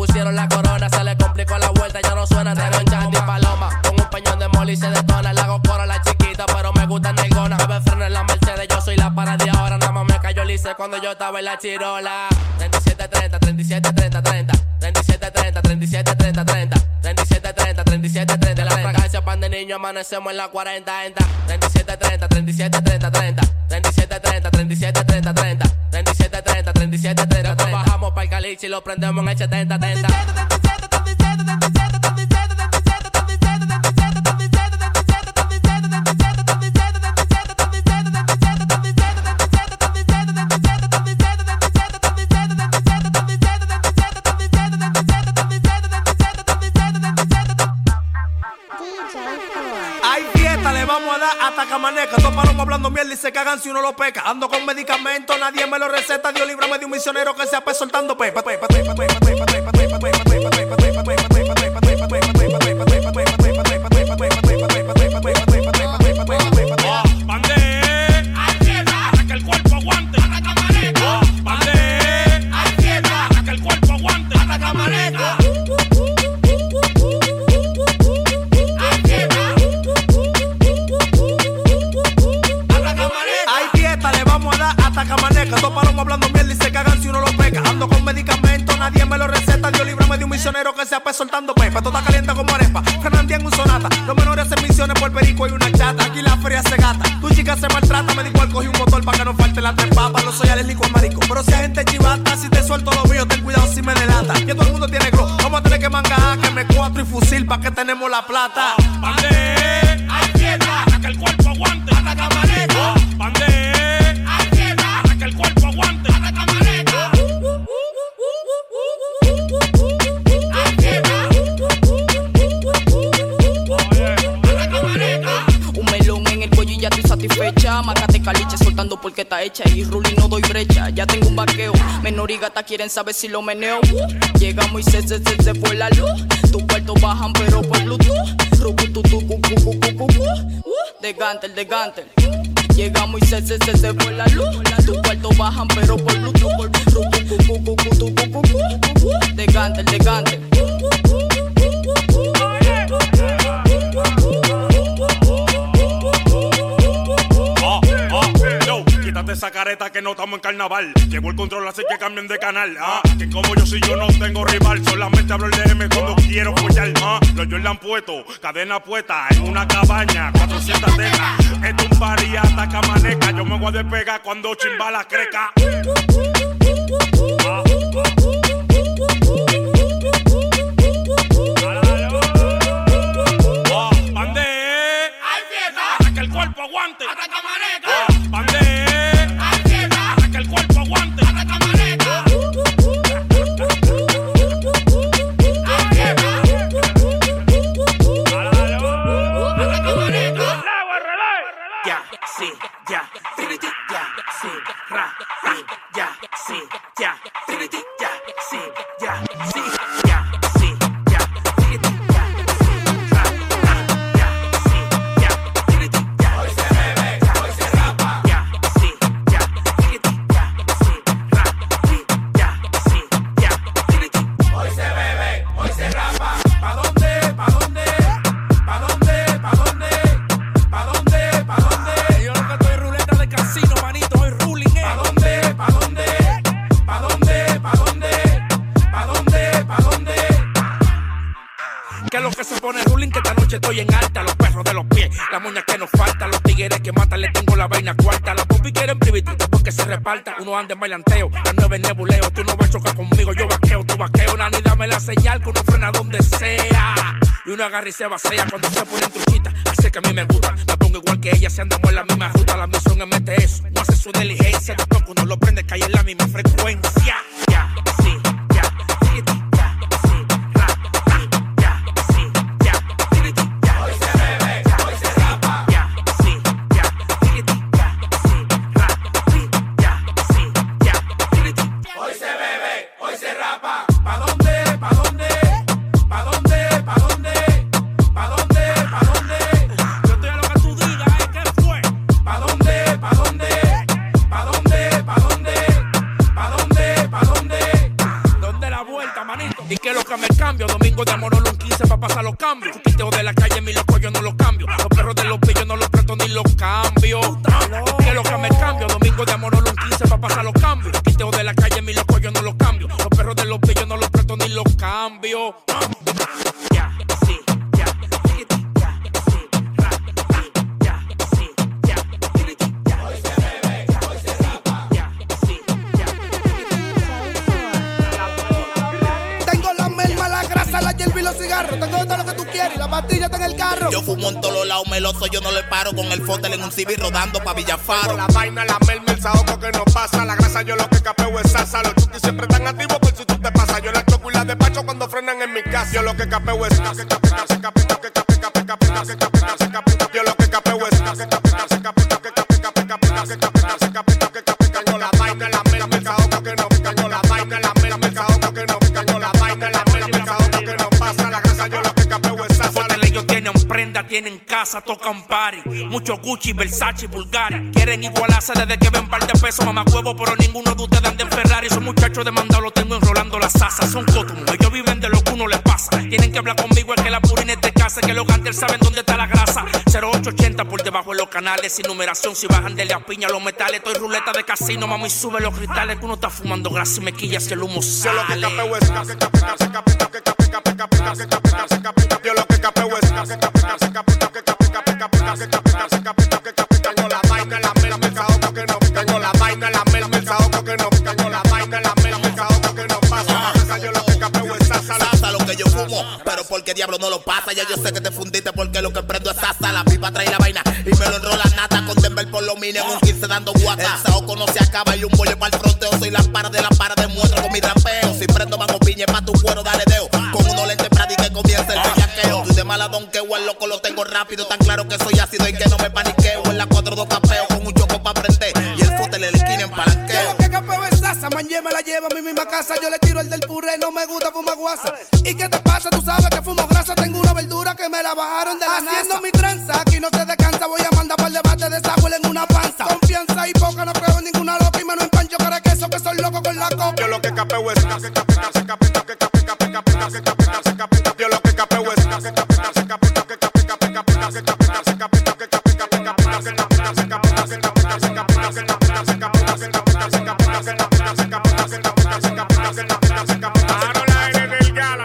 pusieron la corona, se le complicó la vuelta, ya no suena, negro en Chandy Paloma. Con un peñón de moli se detona, le hago coro a la chiquita, pero me gusta negona. Bebe freno en la Mercedes, yo soy la para ahora, nada más me cayó lice cuando yo estaba en la chirola. 37, 30, 37, 30, 30, 37, 30, 37, 30, 30, 37, 30, 37, 30, la fragancia pan de niño, amanecemos en la 40, 37, 30, 37, 30, 30, 37, 30, 37, 30, 30, 37, 30, 37, 30, 30. Cali si lo prendemos en el 70-30. Camaneca. Todos paramos hablando mierda y se cagan si uno lo peca. Ando con medicamentos, nadie me lo receta. Dios líbrame de un misionero que se ape soltando pepa. Chica se maltrata. Me dijo al cogí un motor para que no falte la tres. No soy alérgico al marico. Pero si hay gente chivata, si te suelto lo mío, ten cuidado si me delata. Que todo el mundo tiene glow. Vamos a tener que mangar que me cuatro y fusil pa' que tenemos la plata. Bande, hay fiesta, preguntando por qué está hecha y Ruli no doy brecha. Ya tengo un vaqueo. Menor y gata quieren saber si lo meneo. Uh, Llegamos y se, se, se, se fue la luz. Tus cuartos bajan pero por Bluetooth. Tu, tu. Uh, De Gantel, de Gantel. Llegamos y se, se, se, fue la luz. Tus cuartos bajan pero por Bluetooth. Rucu, cu, tu. Uh, De Gantel, de Gantel. Ah, careta que no estamos en carnaval. Llegó el control, así que cambien de canal. Ah, que como yo si yo no tengo rival, solamente hablo el DM cuando quiero follar. Ah, los Jordan puesto, cadena puesta en una cabaña, 400 tejas. Esto un party hasta camaneca. Yo me voy a despegar cuando chimba la creca. Noche estoy en alta, los perros de los pies, la moña que nos falta, los tigres que matan, le tengo la vaina cuarta, la pupi quieren privitito porque se reparta, uno anda en bailanteo, las nueve nebuleo, tú no vas a chocar conmigo, yo vaqueo, tú vaqueo, nani, dame la señal que uno frena donde sea, y uno agarra y se vacía cuando se pone en truchita, así que a mí me gusta, me pongo igual que ella, si andamos en la misma ruta, la misión es meter eso, no hace su diligencia, después uno lo prende, cae en la misma frecuencia, Domingo de Manolo un 15 para pasar los cambios. Chupiteo de la calle, mi loco, yo no los cambio. Los perros de los pillos no los presto ni los cambio. ¿Qué es lo que me cambio? Domingo de Manolo un 15 para pasar los cambios. Chupiteo de la calle, mi loco, yo no los cambio. Los perros de los pillos no los presto ni los cambio. Cigarros. Tengo todo lo que tú quieres y la pastilla está en el carro. Yo fumo en todos lados meloso, yo no le paro con el fotel en un civil rodando pa' Villafaro. La vaina, la merma, el saoco que no pasa. La grasa, yo lo que capeo es salsa. Los chutis siempre están activos por si tú te pasas. Yo la choco y la despacho cuando frenan en mi casa. Yo lo que capeo es salsa. tienen casa, tocan party. Mucho Gucci, Versace, Bulgari. Quieren igualarse desde que ven par de pesos, mamá huevo, pero ninguno de ustedes anda en Ferrari. Son muchachos demandados, los tengo enrolando las asas. Son cotumos, ellos viven de lo que uno les pasa. Tienen que hablar conmigo, es que la purina te casa, que los gantel saben dónde está la grasa. 0880 por debajo de los canales, sin numeración, si bajan de la piña los metales. Estoy ruleta de casino, mami, sube los cristales, que uno está fumando grasa y mequilla si el humo sale. Yo lo que porque diablo no lo pasa. Ya yo sé que te fundiste porque lo que prendo es asa. La pipa trae la vaina y me lo enrola nata. Con Denver por lo mínimo un 15 dando guata. Eh. El saoco no se acaba y un bollo para el fronteo. Soy la para de la para de muestro con mi rapeo. Si prendo mango piña pa' tu cuero, dale deo. Con uno lente y que comienza el eh. bellaqueo. Tú de mala don que el loco lo tengo rápido. Tan claro que soy ácido y que no me paniqueo. En la 4-2 capeo con un choco pa' prender. Y el fotel le esquina en palanqueo man me la lleva a mi misma casa. Yo le tiro el del puré, no me gusta fumar guasa. ¿Y que te Yo lo que capeo es Yo lo que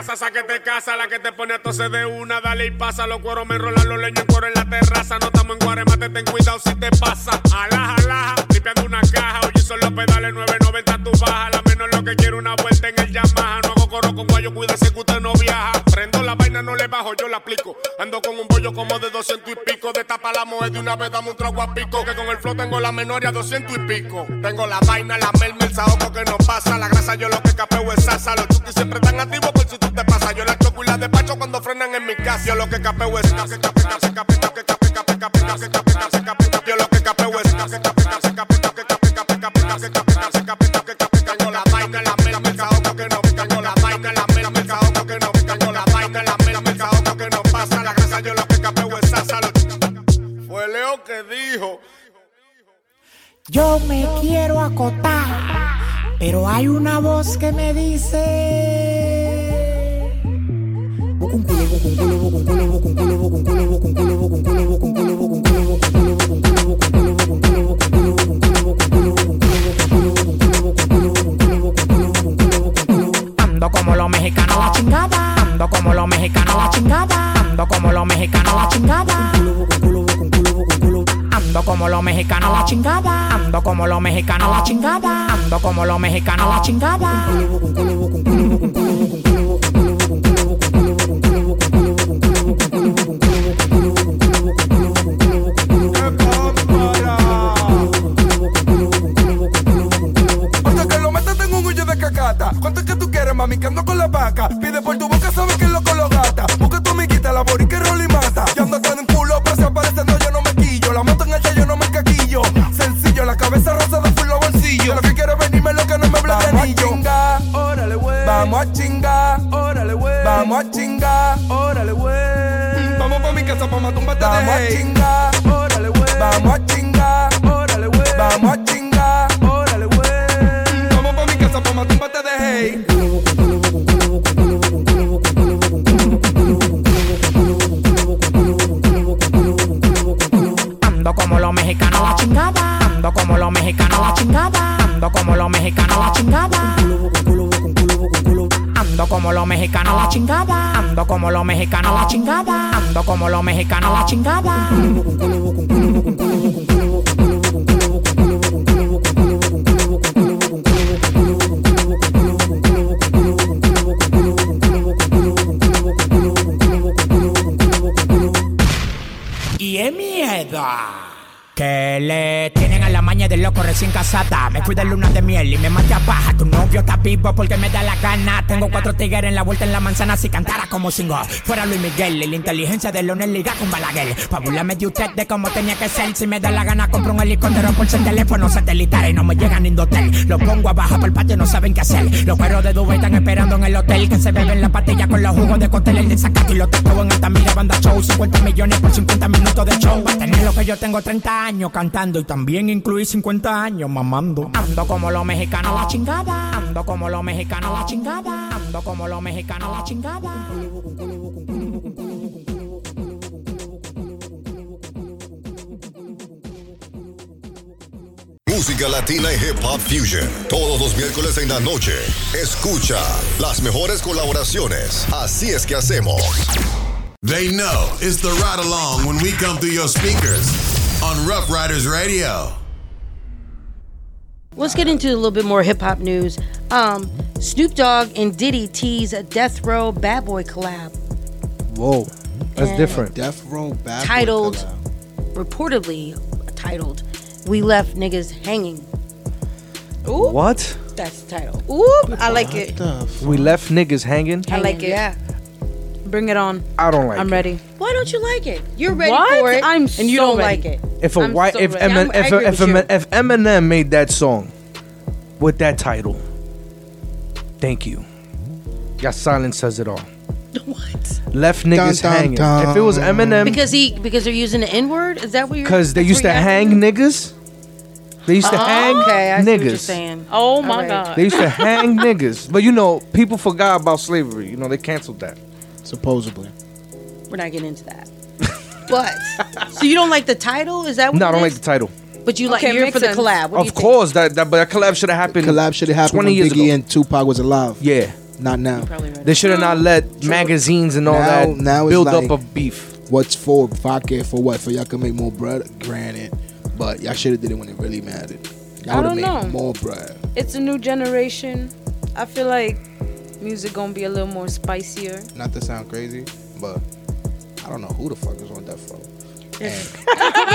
Sasa que te casa, la que te pone a de una, dale y pasa. Los cueros me enrolan los leños en cuero en la terraza. No estamos en guaremate, ten cuidado si te pasa. A la cuídese que usted no viaja. Prendo la vaina, no le bajo, yo la aplico. Ando con un bollo como de 200 y pico. De tapa la mujer de una vez, dame un trago a pico. Que con el flow tengo la menoria 200 y pico. Tengo la vaina, la merma, el saoco que no pasa. La grasa yo lo que capeo es sasa. Los chutis siempre están activos por si tú te pasas. Yo la choco y la despacho cuando frenan en mi casa. Yo lo que capeo es. Pero hay una voz que me dice. Ando como los mexicanos, la chingada. Ando como los mexicanos, la chingada. Ando como los mexicanos. Como los mexicanos la chingada. Ando como los mexicanos la chingada. Ando como los mexicanos la chingada. Ando como los mexicanos la chingada. Ando como los mexicanos la chingada. Y es miedo. Que le tienen a la maña de loco recién casada. Me fui de luna de miel y me maté a paja. Tu novio está vivo porque me da la gana. Tengo cuatro tigres en la vuelta en la manzana. Si cantara como singo, fuera Luis Miguel. Y la inteligencia de Leonel liga con Balaguer. Pa' burlarme de usted de cómo tenía que ser. Si me da la gana, compro un helicóptero por ser teléfono satelital. Y no me llegan ni hotel. Lo pongo abajo por el patio, no saben qué hacer. Los perros de Dubai están esperando en el hotel. Que se beben la pastilla con los jugos de cóctel. El desacato y los tacos en alta mira banda show. 50 millones por 50 minutos de show. Va a tener lo que yo tengo 30 años cantando. Y también incluí 50 años mamando. Ando como los mexicanos la chingada. Ando como los mexicanos la chingada. Ando como los mexicanos la chingada. Música latina y hip hop fusion. Todos los miércoles en la noche. Escucha las mejores colaboraciones. Así es que hacemos. They know it's the ride along when we come through your speakers on Rough Riders Radio. Let's get into a little bit more hip hop news. Um, Snoop Dogg and Diddy tease a Death Row Bad Boy collab. Whoa, that's And- different. Death Row Bad Boy titled, collab. reportedly titled, "We Left Niggas Hanging." Ooh, What? that's the title. Ooh, I like it. We left niggas hanging. I like it. Yeah. Bring it on. I don't like I'm it. ready. Why don't you like it? You're ready What? for it, I'm and you don't ready. like it. If a I'm white, so if ready. Emin, I'm- if, if, with you. Emin- if Eminem made that song with that title, Thank you. Your silence says it all. What? Left niggas Dun, dun, hanging. dun. If it was Eminem, Because he because they're using the N word. Is that what you're? because they used to hang asking? niggas. They used to Oh, hang okay, I see what you're niggas. Oh my Alright. god. They used to hang niggas. But you know, people forgot about slavery. You know, they canceled that. Supposedly. We're not getting into that. But so you don't like the title? Is that what No, I don't like the title. But you like Okay, you're makes for the collab. What Of course, that, that but that collab should have happened. Collab should have happened 20 when years Biggie ago. and Tupac was alive. Yeah. Not now. They should have not mm. let magazines and all Now- that now it's build like- up of beef. What's for? Vodka for what? For y'all can make more bread, granted. But y'all should have did it when it really mattered. Y'all I don't made know. more bread. It's a new generation. I feel like music gonna be a little more spicier. Not to sound crazy, but I don't know who the fuck is on that Row. We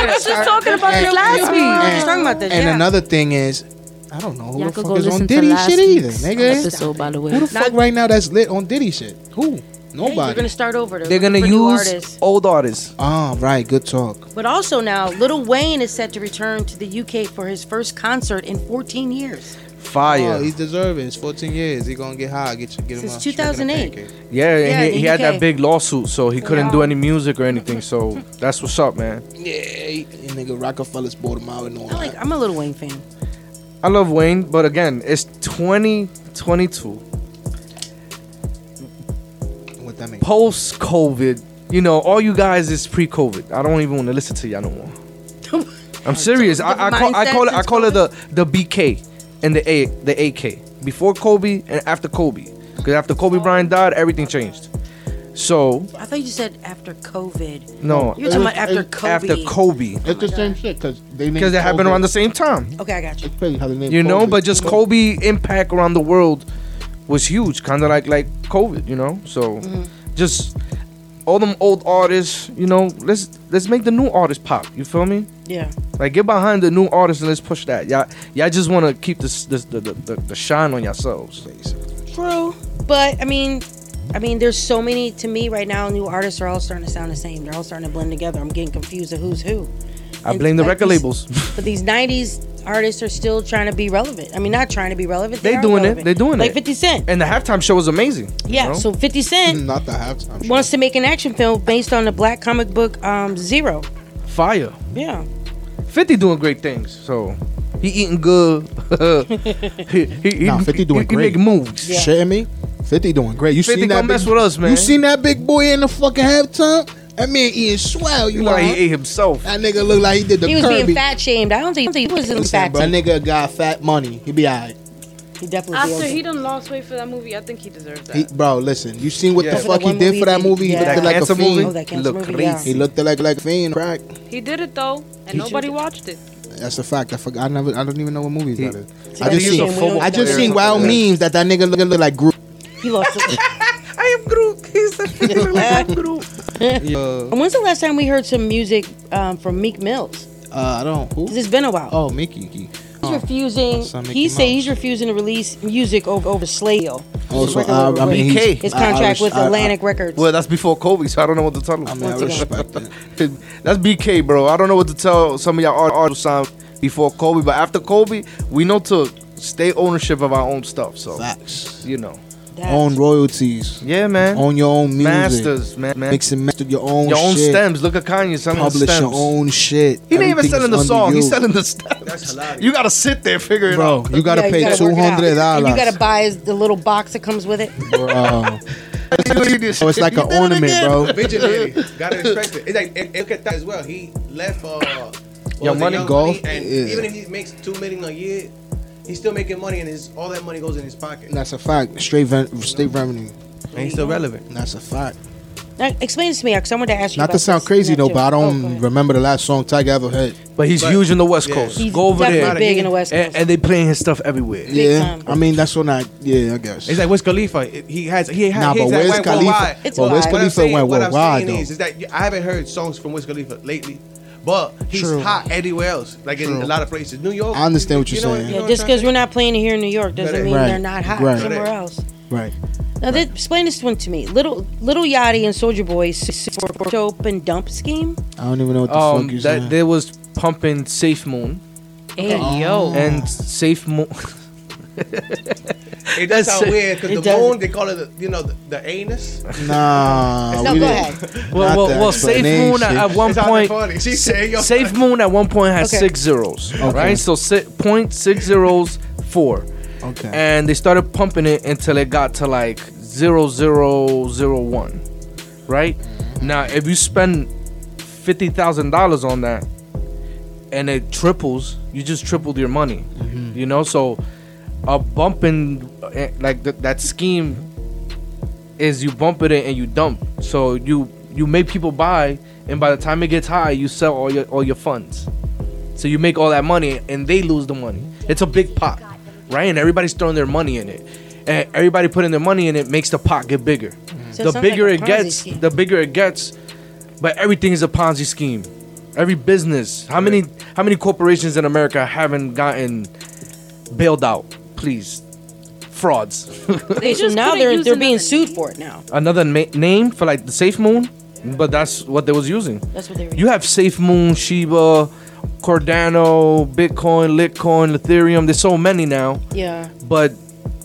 was just talking about this last We were just talking about this. And yeah. another thing is, I don't know who Y'all the could fuck go is on listen to Diddy last shit either, week's nigga. episode, by the way. Who the fuck right now that's lit on Diddy shit? Who? Hey, Nobody. they're gonna start over. They're gonna looking for new use artists. old artists. Ah, right. Good talk. But also now, Lil Wayne is set to return to the UK for his first concert in 14 years. Fire. Oh, he's deserving. It's 14 years. He gonna get high. Get you, get him Since a straight in a 2008. pancake. Yeah, Yeah, he, he had that big lawsuit, so he couldn't do any music or anything. So that's what's up, man. Yeah, he- he nigga Rockefellers bought him out and all I like. that. I'm a Lil Wayne fan. I love Wayne, but again, it's 2022. What that mean? Post COVID, you know, all you guys is pre COVID. I don't even want to listen to y'all no more. I'm serious. I, I call I call it I call it the the BK and the A the AK before Kobe and after Kobe. Because after Kobe Bryant died, everything changed. So I thought you said after COVID. no, You're talking about after Kobe. after Kobe, It's the same shit because they named because it happened around the same time. Okay, I got you. It's crazy how they named You know, Kobe. but just Kobe impact around the world was huge, kind of like like COVID. You know, so mm-hmm. just all them old artists. You know, let's let's make the new artists pop. You feel me? Yeah. Like get behind the new artists and let's push that. Y'all, y'all just want to keep this, this the, the, the, the shine on yourselves. True, but I mean, I mean, there's so many to me right now. New artists are all starting to sound the same. They're all starting to blend together. I'm getting confused of who's who. I blame the like record these- labels. But these '90s artists are still trying to be relevant. I mean, not trying to be relevant. They, They are doing it. relevant. They doing it. like 50 Cent. And the halftime show was amazing. you Yeah. know? So 50 Cent not the halftime. wants to make an action film based on the black comic book um, Zero. fire. Yeah. 50 doing great things. So he eating good. he, he, he, Nah, 50 doing he, he great. making moves. Yeah. Shitting me? 50 doing great. You 50 seen that gonna big, mess with us, man. You seen that big boy in the fucking halftime? That man eating swell. You You know like he ate himself. That nigga look like he did the he was Kirby. being fat shamed. I don't think, I don't think he was in Listen, fat. bro, that nigga got fat money. He be alright. He definitely After feels he done lost weight for that movie, I think he deserved that. He, bro, listen. You seen what Yeah. the For fuck he one did movie for that he- movie? He yeah. looked That like a cancer fiend. movie? Oh, that cancer Look movie, crazy. yeah. He looked like like a fiend. Crack. He did it though, and nobody watched it. That's a fact. I forgot. I never. I don't even know what movie that is. See, I that's just a seen. shame. I just know. seen wild memes that that nigga look, look like Groot. He lost it. I am Groot. He's the Groot. Yeah. And When's the last time we heard some music um, from Meek Mills? Uh, I don't. Who? 'Cause it's been a while. Oh, Mickey. He- He's refusing. my son Mickey He say he's refusing to release music over over Slayo. Also, His I, I mean, he's, his contract I, with I, Atlantic Records. Well, that's before Kobe, so I don't know what to tell him. I, mean, I Once again. respect it. That's BK, bro. I don't know what to tell some of y'all art- artists signed before Kobe, but after Kobe, we know to stay ownership of our own stuff. So Facts. you know, That's- Own royalties. yeah, man. Own your own music. Masters, man. man. Mix and master your own Your own shit. stems. Look at Kanye selling the Publish stems. your own shit. He ain't even Everything selling the song. under He's you. selling the stems. You gotta sit there, figure it Bro, out. you gotta Yeah, pay work two it out. hundred And dollars. you gotta buy the little box that comes with it. Bro. So it's like an ornament, bro. Vigilante. Gotta respect it. It's like and, and look at that as well. He left uh what Young Money? Young Golf? and Yeah. even if he makes two million a year, he's still making money and his all that money goes in his pocket. That's a fact. Straight ven- state revenue. And he's still relevant. That's a fact. Now, explain this to me, because I wanted to ask you. Not about to sound this crazy though, but I Oh, don't go remember the last song Tyga ever had. But he's But- huge in the West yeah. Coast. He's Go over definitely there. big in the West Coast. And, and they playing his stuff everywhere. Yeah, time. I mean that's when I. Yeah, I guess. It's like Wiz Khalifa. He has he has Nah, but that Wiz Khalifa- It's but Wiz wide. Khalifa went what I'm worldwide saying though. is, is that I haven't heard songs from Wiz Khalifa lately, but he's True. hot everywhere else, like in a lot of places. New York. I understand what you're you know, saying. you Yeah, know just what I'm because we're not playing here in New York doesn't Right. mean Right. they're not hot Right. somewhere else. Right. Now, th- explain this one to me. Little Little Yachty and Soulja Boy s- s- dope and dump scheme. I don't even know what the Um, fuck you that saying. there was pumping Safe Moon Hey yo, and Safe Moon. It does That's sound it. weird because the does. bone they call it, the, you know, the, the anus. Nah. No, we go didn't- ahead. Well, well, well Safe Moon at, explanation. at one point. She said, yo. Safe Moon at one point has Okay. six zeros, Okay. right? So si- point six zeros four, Okay. and they started pumping it until it got to like zero zero zero one, right? Now, if you spend fifty thousand dollars on that, and it triples, you just tripled your money. Mm-hmm. You know, so a bumping eh, like th- that scheme is you bump it in and you dump. So you you make people buy, and by the time it gets high, you sell all your all your funds. So you make all that money, and they lose the money. It's a big pot, right? And everybody's throwing their money in it, and everybody putting their money in it makes the pot get bigger. So the sounds bigger like it gets, scheme. the bigger it gets. But everything is a Ponzi scheme. Every business. How many how many corporations in America haven't gotten bailed out? Please, frauds. Okay, so just now they're they're being another sued for it now. Another ma- name for like the Safe Moon, but that's what they was using. That's what they were. You have Safe Moon, Shiba, Cardano, Bitcoin, Litecoin, Ethereum. There's so many now. Yeah. But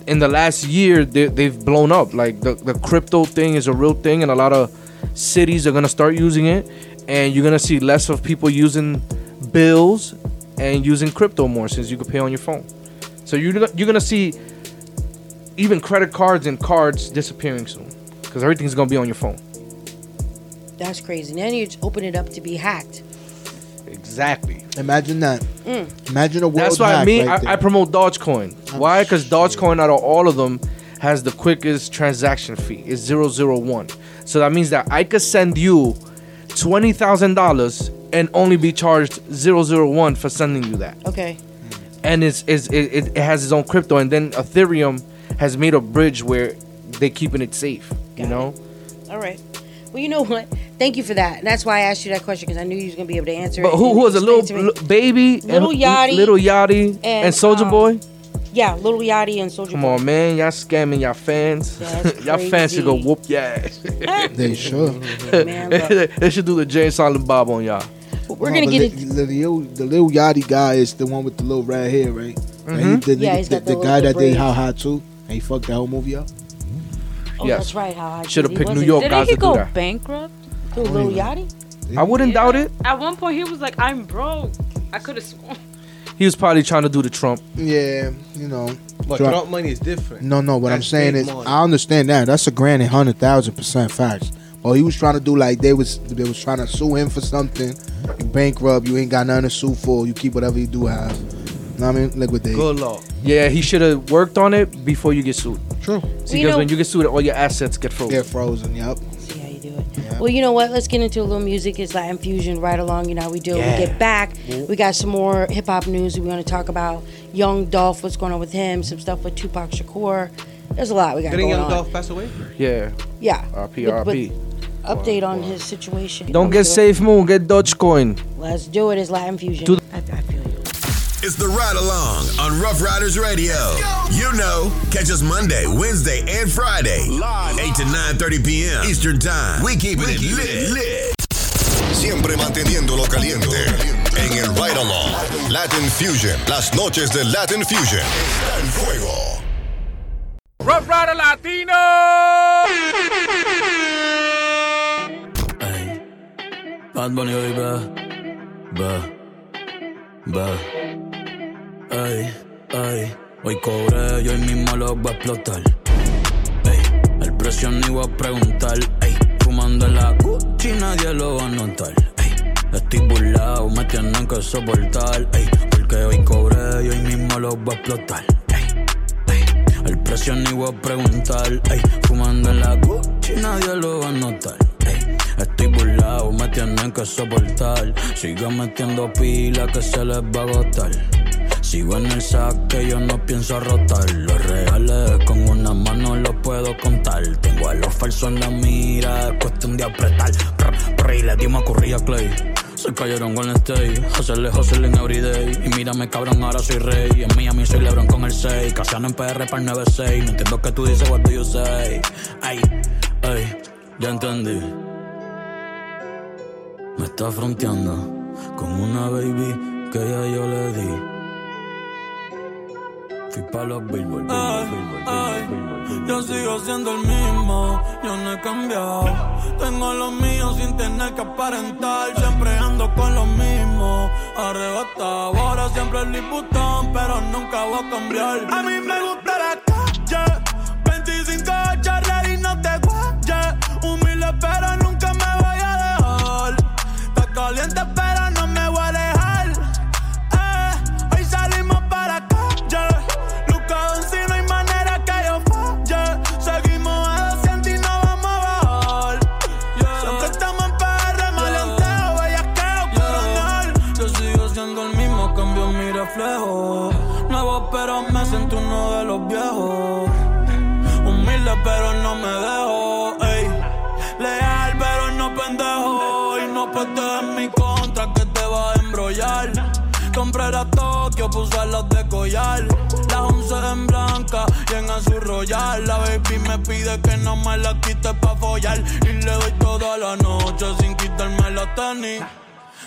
in the last year, they, they've blown up. Like the, the crypto thing is a real thing, and a lot of cities are gonna start using it, and you're gonna see less of people using bills and using crypto more since you can pay on your phone. So you're gonna- you're gonna see even credit cards and cards disappearing soon because everything's gonna be on your phone. That's crazy. Then you open it up to be hacked. Exactly. Imagine that. Mm. Imagine a world That's why hack me, right I, I there. promote Dogecoin. Why? Because Dogecoin, out of all of them, has the quickest transaction fee. It's 001. So that means that I could send you $20,000 and only be charged 001 for sending you that. Okay. And it's, it's, it, it it has its own crypto. And then Ethereum has made a bridge where they're keeping it safe, you know? All right. Well, you know what? Thank you for that. That's why I asked you that question because I knew you was gonna be able to answer But it. who, and who was a little, to me. little baby? Little and, Yachty Little Yachty and, and, Soulja um, Boy? Yeah, Little Yachty and Soulja Come Boy. on, man. Y'all scamming y'all fans. That's y'all fans should go whoop your ass. They should. Man, look. they should do the James Silent Bob on y'all. We're No, gonna get the, it. The, little, the little Yachty guy is the one with the little red hair, right? Right, he- mm-hmm. the, Yeah, nigga- he's the, got the the guy little that did braids. How High too, and he fucked that whole movie up. Oh, Yes. that's right. How I Should've picked New York Didn't guys he to do go that. bankrupt? Who, Little Yachty? I wouldn't doubt it. At one point, he was like, "I'm broke." I could have sworn. He was probably trying to do the Trump. Yeah, you know. But Trump- Trump money is different. No, no. What I'm saying big is, money. I understand that. That's a grand and hundred thousand percent facts. But he was trying to do like they was they was trying to sue him for something. You bankrupt. You ain't got nothing to sue for. You keep whatever you do have. You know what I mean? Liquidate. Good law. Yeah, he should have worked on it before you get sued. True. Because you know- when you get sued, all your assets get frozen. Get frozen. Yep. See how you do it. Well, you know what? Let's get into a little music. It's Latin fusion right along. You know how we do. Yeah. We get back. We got some more hip hop news we want to talk about. Young Dolph, what's going on with him? Some stuff with Tupac Shakur. There's a lot we got Didn't going Young on. Dolph pass away? Yeah. Yeah. RP, But- but RP. Update on his situation. Don't get Safe Moon, get Dogecoin. Let's do it. It's Latin fusion. Do- I, I feel you. It's the ride along on Ruff Ryders Radio. You know, catch us Monday, Wednesday, and Friday, 8 to 9:30 p.m. Eastern Time. We keep it lit. lit. Siempre manteniéndolo caliente. En el Ride Along. Latin Fusion. Las noches de Latin Fusion. Está en fuego. Ruff Ryder Latino. Bad Bunny hoy va, va, va. Ey, ey, hoy cobré y hoy mismo lo voy a explotar. Ey, el precio ni voy a preguntar. Ey, fumando en la Gucci nadie lo va a notar. Ey, estoy burlado, me tienen que soportar. Ey, porque hoy cobré y hoy mismo lo voy a explotar. El precio ni voy a preguntar. Ey, fumando en la Gucci nadie lo va a notar. Estoy burlado, me tienen que soportar. Sigan metiendo pila que se les va a agotar. Sigo en el saque, yo no pienso rotar. Los reales con una mano los puedo contar. Tengo a los falsos en la mira, es cuestión de apretar. Prr, y le dimos a a Clay. Se cayeron con el stay, hacerle hustle en everyday. Y mírame cabrón, ahora soy rey. En Miami soy Lebron con el 6. Casiano en PR para el 9-6. No entiendo que tú dices, what do you say? Ay, ay, ya entendí. Está fronteando con una baby que ya yo le di. Fui pa' los billboard, Ay, billboard, ay, billboard, billboard. yo sigo siendo el mismo, yo no he cambiado. Tengo lo mío sin tener que aparentar, siempre ando con lo mismo. Arrebatado, ahora siempre el liputón, pero nunca voy a cambiar. A mí me gusta la calle, Las de collar. Las once en blanca y en azul royal. La baby me pide que no me la quite pa' follar. Y le doy toda la noche sin quitarme la tenis.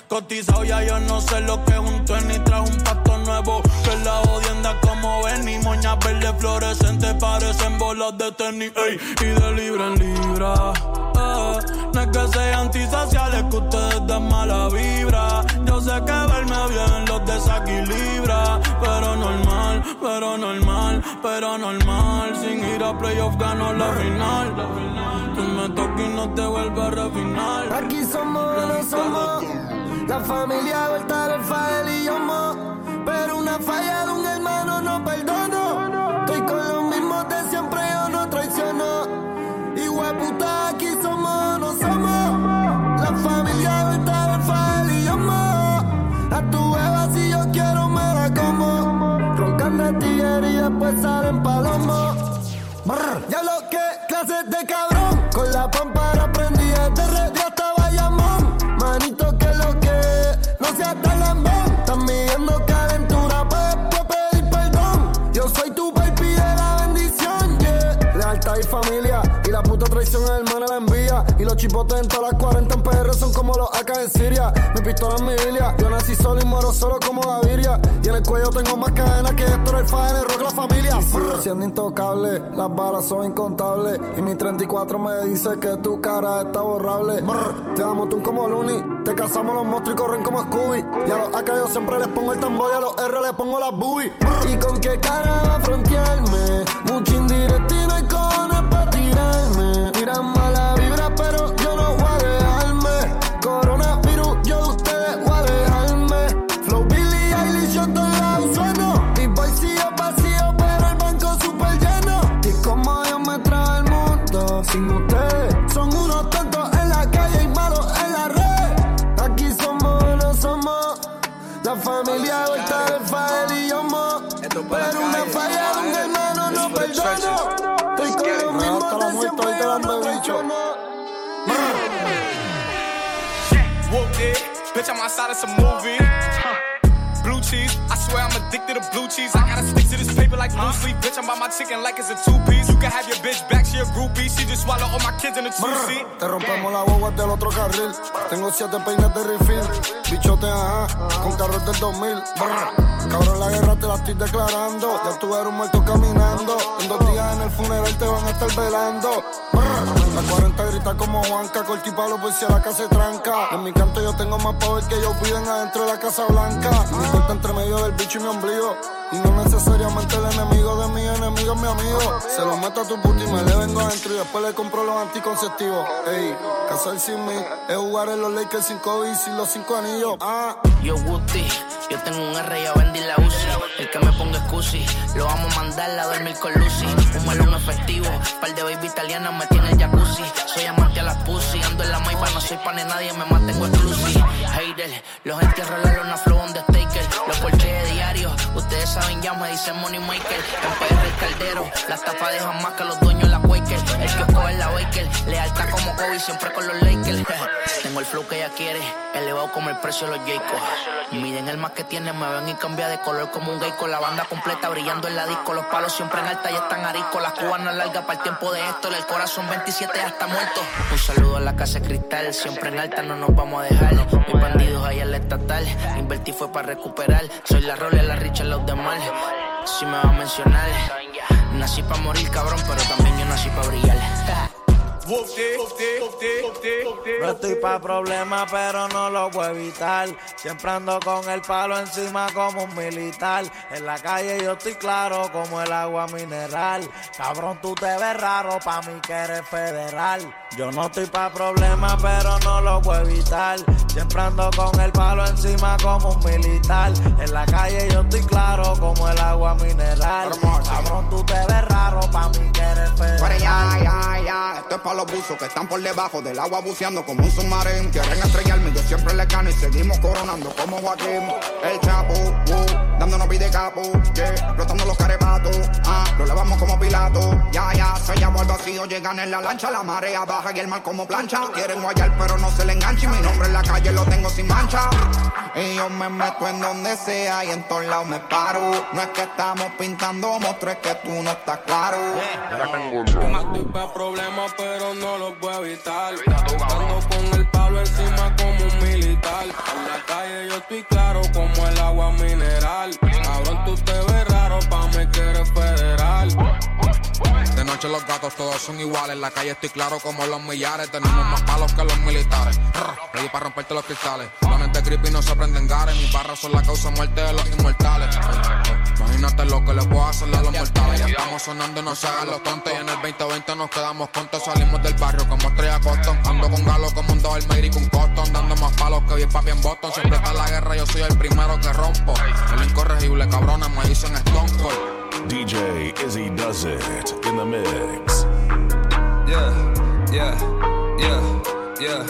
Cotizado ya yo no sé lo que es un tenis Trajo un pato nuevo que la odienda como ven Y moñas verdes fluorescentes parecen bolas de tenis ey, Y de libra en libra eh, No es que sean antisociales que ustedes den mala vibra Yo sé que verme bien los desequilibra Pero normal, pero normal, pero normal Sin ir a playoff gano la final Tú me tocas y no te vuelves a refinar Aquí somos, no somos la familia vuelta del Fael y yo mo. Pero una falla de un hermano no perdono. Estoy con los mismos de siempre, yo no traiciono. Igual puta, aquí somos, no somos. La familia vuelta del Fael y yo mo. A tu beba si yo quiero como. De tigre y después salen palomos. Brr. Ya lo que clases de cabrón. Con la pampara los chipotes en todas las 40 en PR son como los AK en Siria. Mi pistola es mi Biblia. Yo nací solo y muero solo como Gaviria. Y en el cuello tengo más cadenas que Héctor el Fader, el rock la familia. Siendo intocable. Las balas son incontables. Y mi 34 me dice que tu cara está borrable. Te damos tú como Looney. Te cazamos los monstruos y corren como Scooby. Y a los AK yo siempre les pongo el tambor y a los R les pongo las boobies. ¿Y con qué cara va a frontearme? Mucho indirecto Bitch, I'm outside of some movie. Blue cheese, I swear I'm addicted to blue cheese. I gotta stick to this paper like blue sleep. Bitch, I'm by my chicken like it's a two piece. You can have your bitch back, she a groupie. She just swallow all my kids in a two seat. Te rompemos la boba del otro carril. Tengo siete peines de refill. Bichote, ajá, con carros del 2000. Brr. Cabrón, la guerra te la estoy declarando. Ya tú eres un muerto caminando. En dos días en el funeral te van a estar velando. Brr. La 40 grita como Juanca, corti palo por si a la casa se tranca. En mi canto yo tengo más poder que ellos piden adentro de la Casa Blanca. Mi corta entre medio del bicho y mi ombligo. Y no necesariamente el enemigo de mi enemigo es mi amigo. Se lo meto a tu puta y me le vengo adentro y después le compro los anticonceptivos. Ey, casar sin mí es jugar en los Lakers sin COVID sin los cinco anillos. Ah. Yo Guti, yo tengo un R y a vendí la UCI. El que me ponga excusi, lo vamos a mandar a dormir con Lucy. Un melón efectivo, par de baby italianas me tiene el jacuzzi. Soy amante a las pussy, ando en la maipa, no soy pan de nadie, me mantengo exclusive. Hater, los entierro en la lona flow on the staker. Los de diario, ustedes saben ya me dicen money maker. En PR el caldero, las tapas dejan más que los dueños de la Quaker. El kiosco es la Baker, lealtad como Kobe, siempre con los Lakers. Tengo el flow que ella quiere, elevado como el precio de los Jaycos. Miden el más que tiene, me ven y cambia de color como un gay con la banda completa brillando en la disco. Los palos siempre en alta y están arisco. Las cubanas largas para el tiempo de esto. El corazón 27 hasta muerto. Un saludo a la casa de cristal, siempre en alta no nos vamos a dejar. Mis bandidos ahí en la estatal, invertí fue para recuperar. Soy la Rolex, la Richard, los demás. Si me va a mencionar, nací pa' morir, cabrón, pero también yo nací pa' brillar. No estoy pa' problemas, pero no lo puedo evitar. Siempre ando con el palo encima como un militar. En la calle yo estoy claro como el agua mineral. Cabrón, tú te ves raro, pa' mí que eres federal. Yo no estoy pa' problemas, pero no lo puedo evitar. Siempre ando con el palo encima como un militar. En la calle yo estoy claro como el agua mineral. Cabrón, tú te ves raro, pa' mí que eres federal. Ya, ya, ya, esto es para los buzos que están por debajo del agua buceando como un submarino. Quieren estrellarme, yo siempre les gano y seguimos coronando como Joaquín. El chapo, uh, dándonos pide capo, yeah, los carepatos, ah, lo lavamos como pilato. Ya, ya, se llama al vacío, llegan en la lancha, la marea baja y el mar como plancha. Quieren guayar, pero no se le engancha y mi nombre en la calle lo tengo sin mancha. Y yo me meto en donde sea y en todos lados me paro. No es que estamos pintando monstruos, es que tú no estás claro. Estoy pa' problemas, pero no los evitar. Palo encima como En la calle yo estoy claro como el agua mineral. Cabrón, tú te ves raro, pa' mí que eres federal. De noche los gatos todos son iguales. En la calle estoy claro como los millares. Tenemos más palos que los militares. Ready para romperte los cristales. Dones de creepy no se prenden gares. Mis barras son la causa muerte de los inmortales. Imagínate lo que le puedo hacerle a los mortales. Ya estamos sonando, no se hagan los tontos. Y en el 2020 nos quedamos contos. Salimos del barrio como estrella Coston. Ando con galo como un Dover Mary con Coston. Dando más palos que bien papi en Boston. Siempre está la guerra, yo soy el primero que rompo. El incorregible cabrona me dicen Stone Cold. DJ Izzy does it in the mix. Yeah, yeah, yeah, yeah,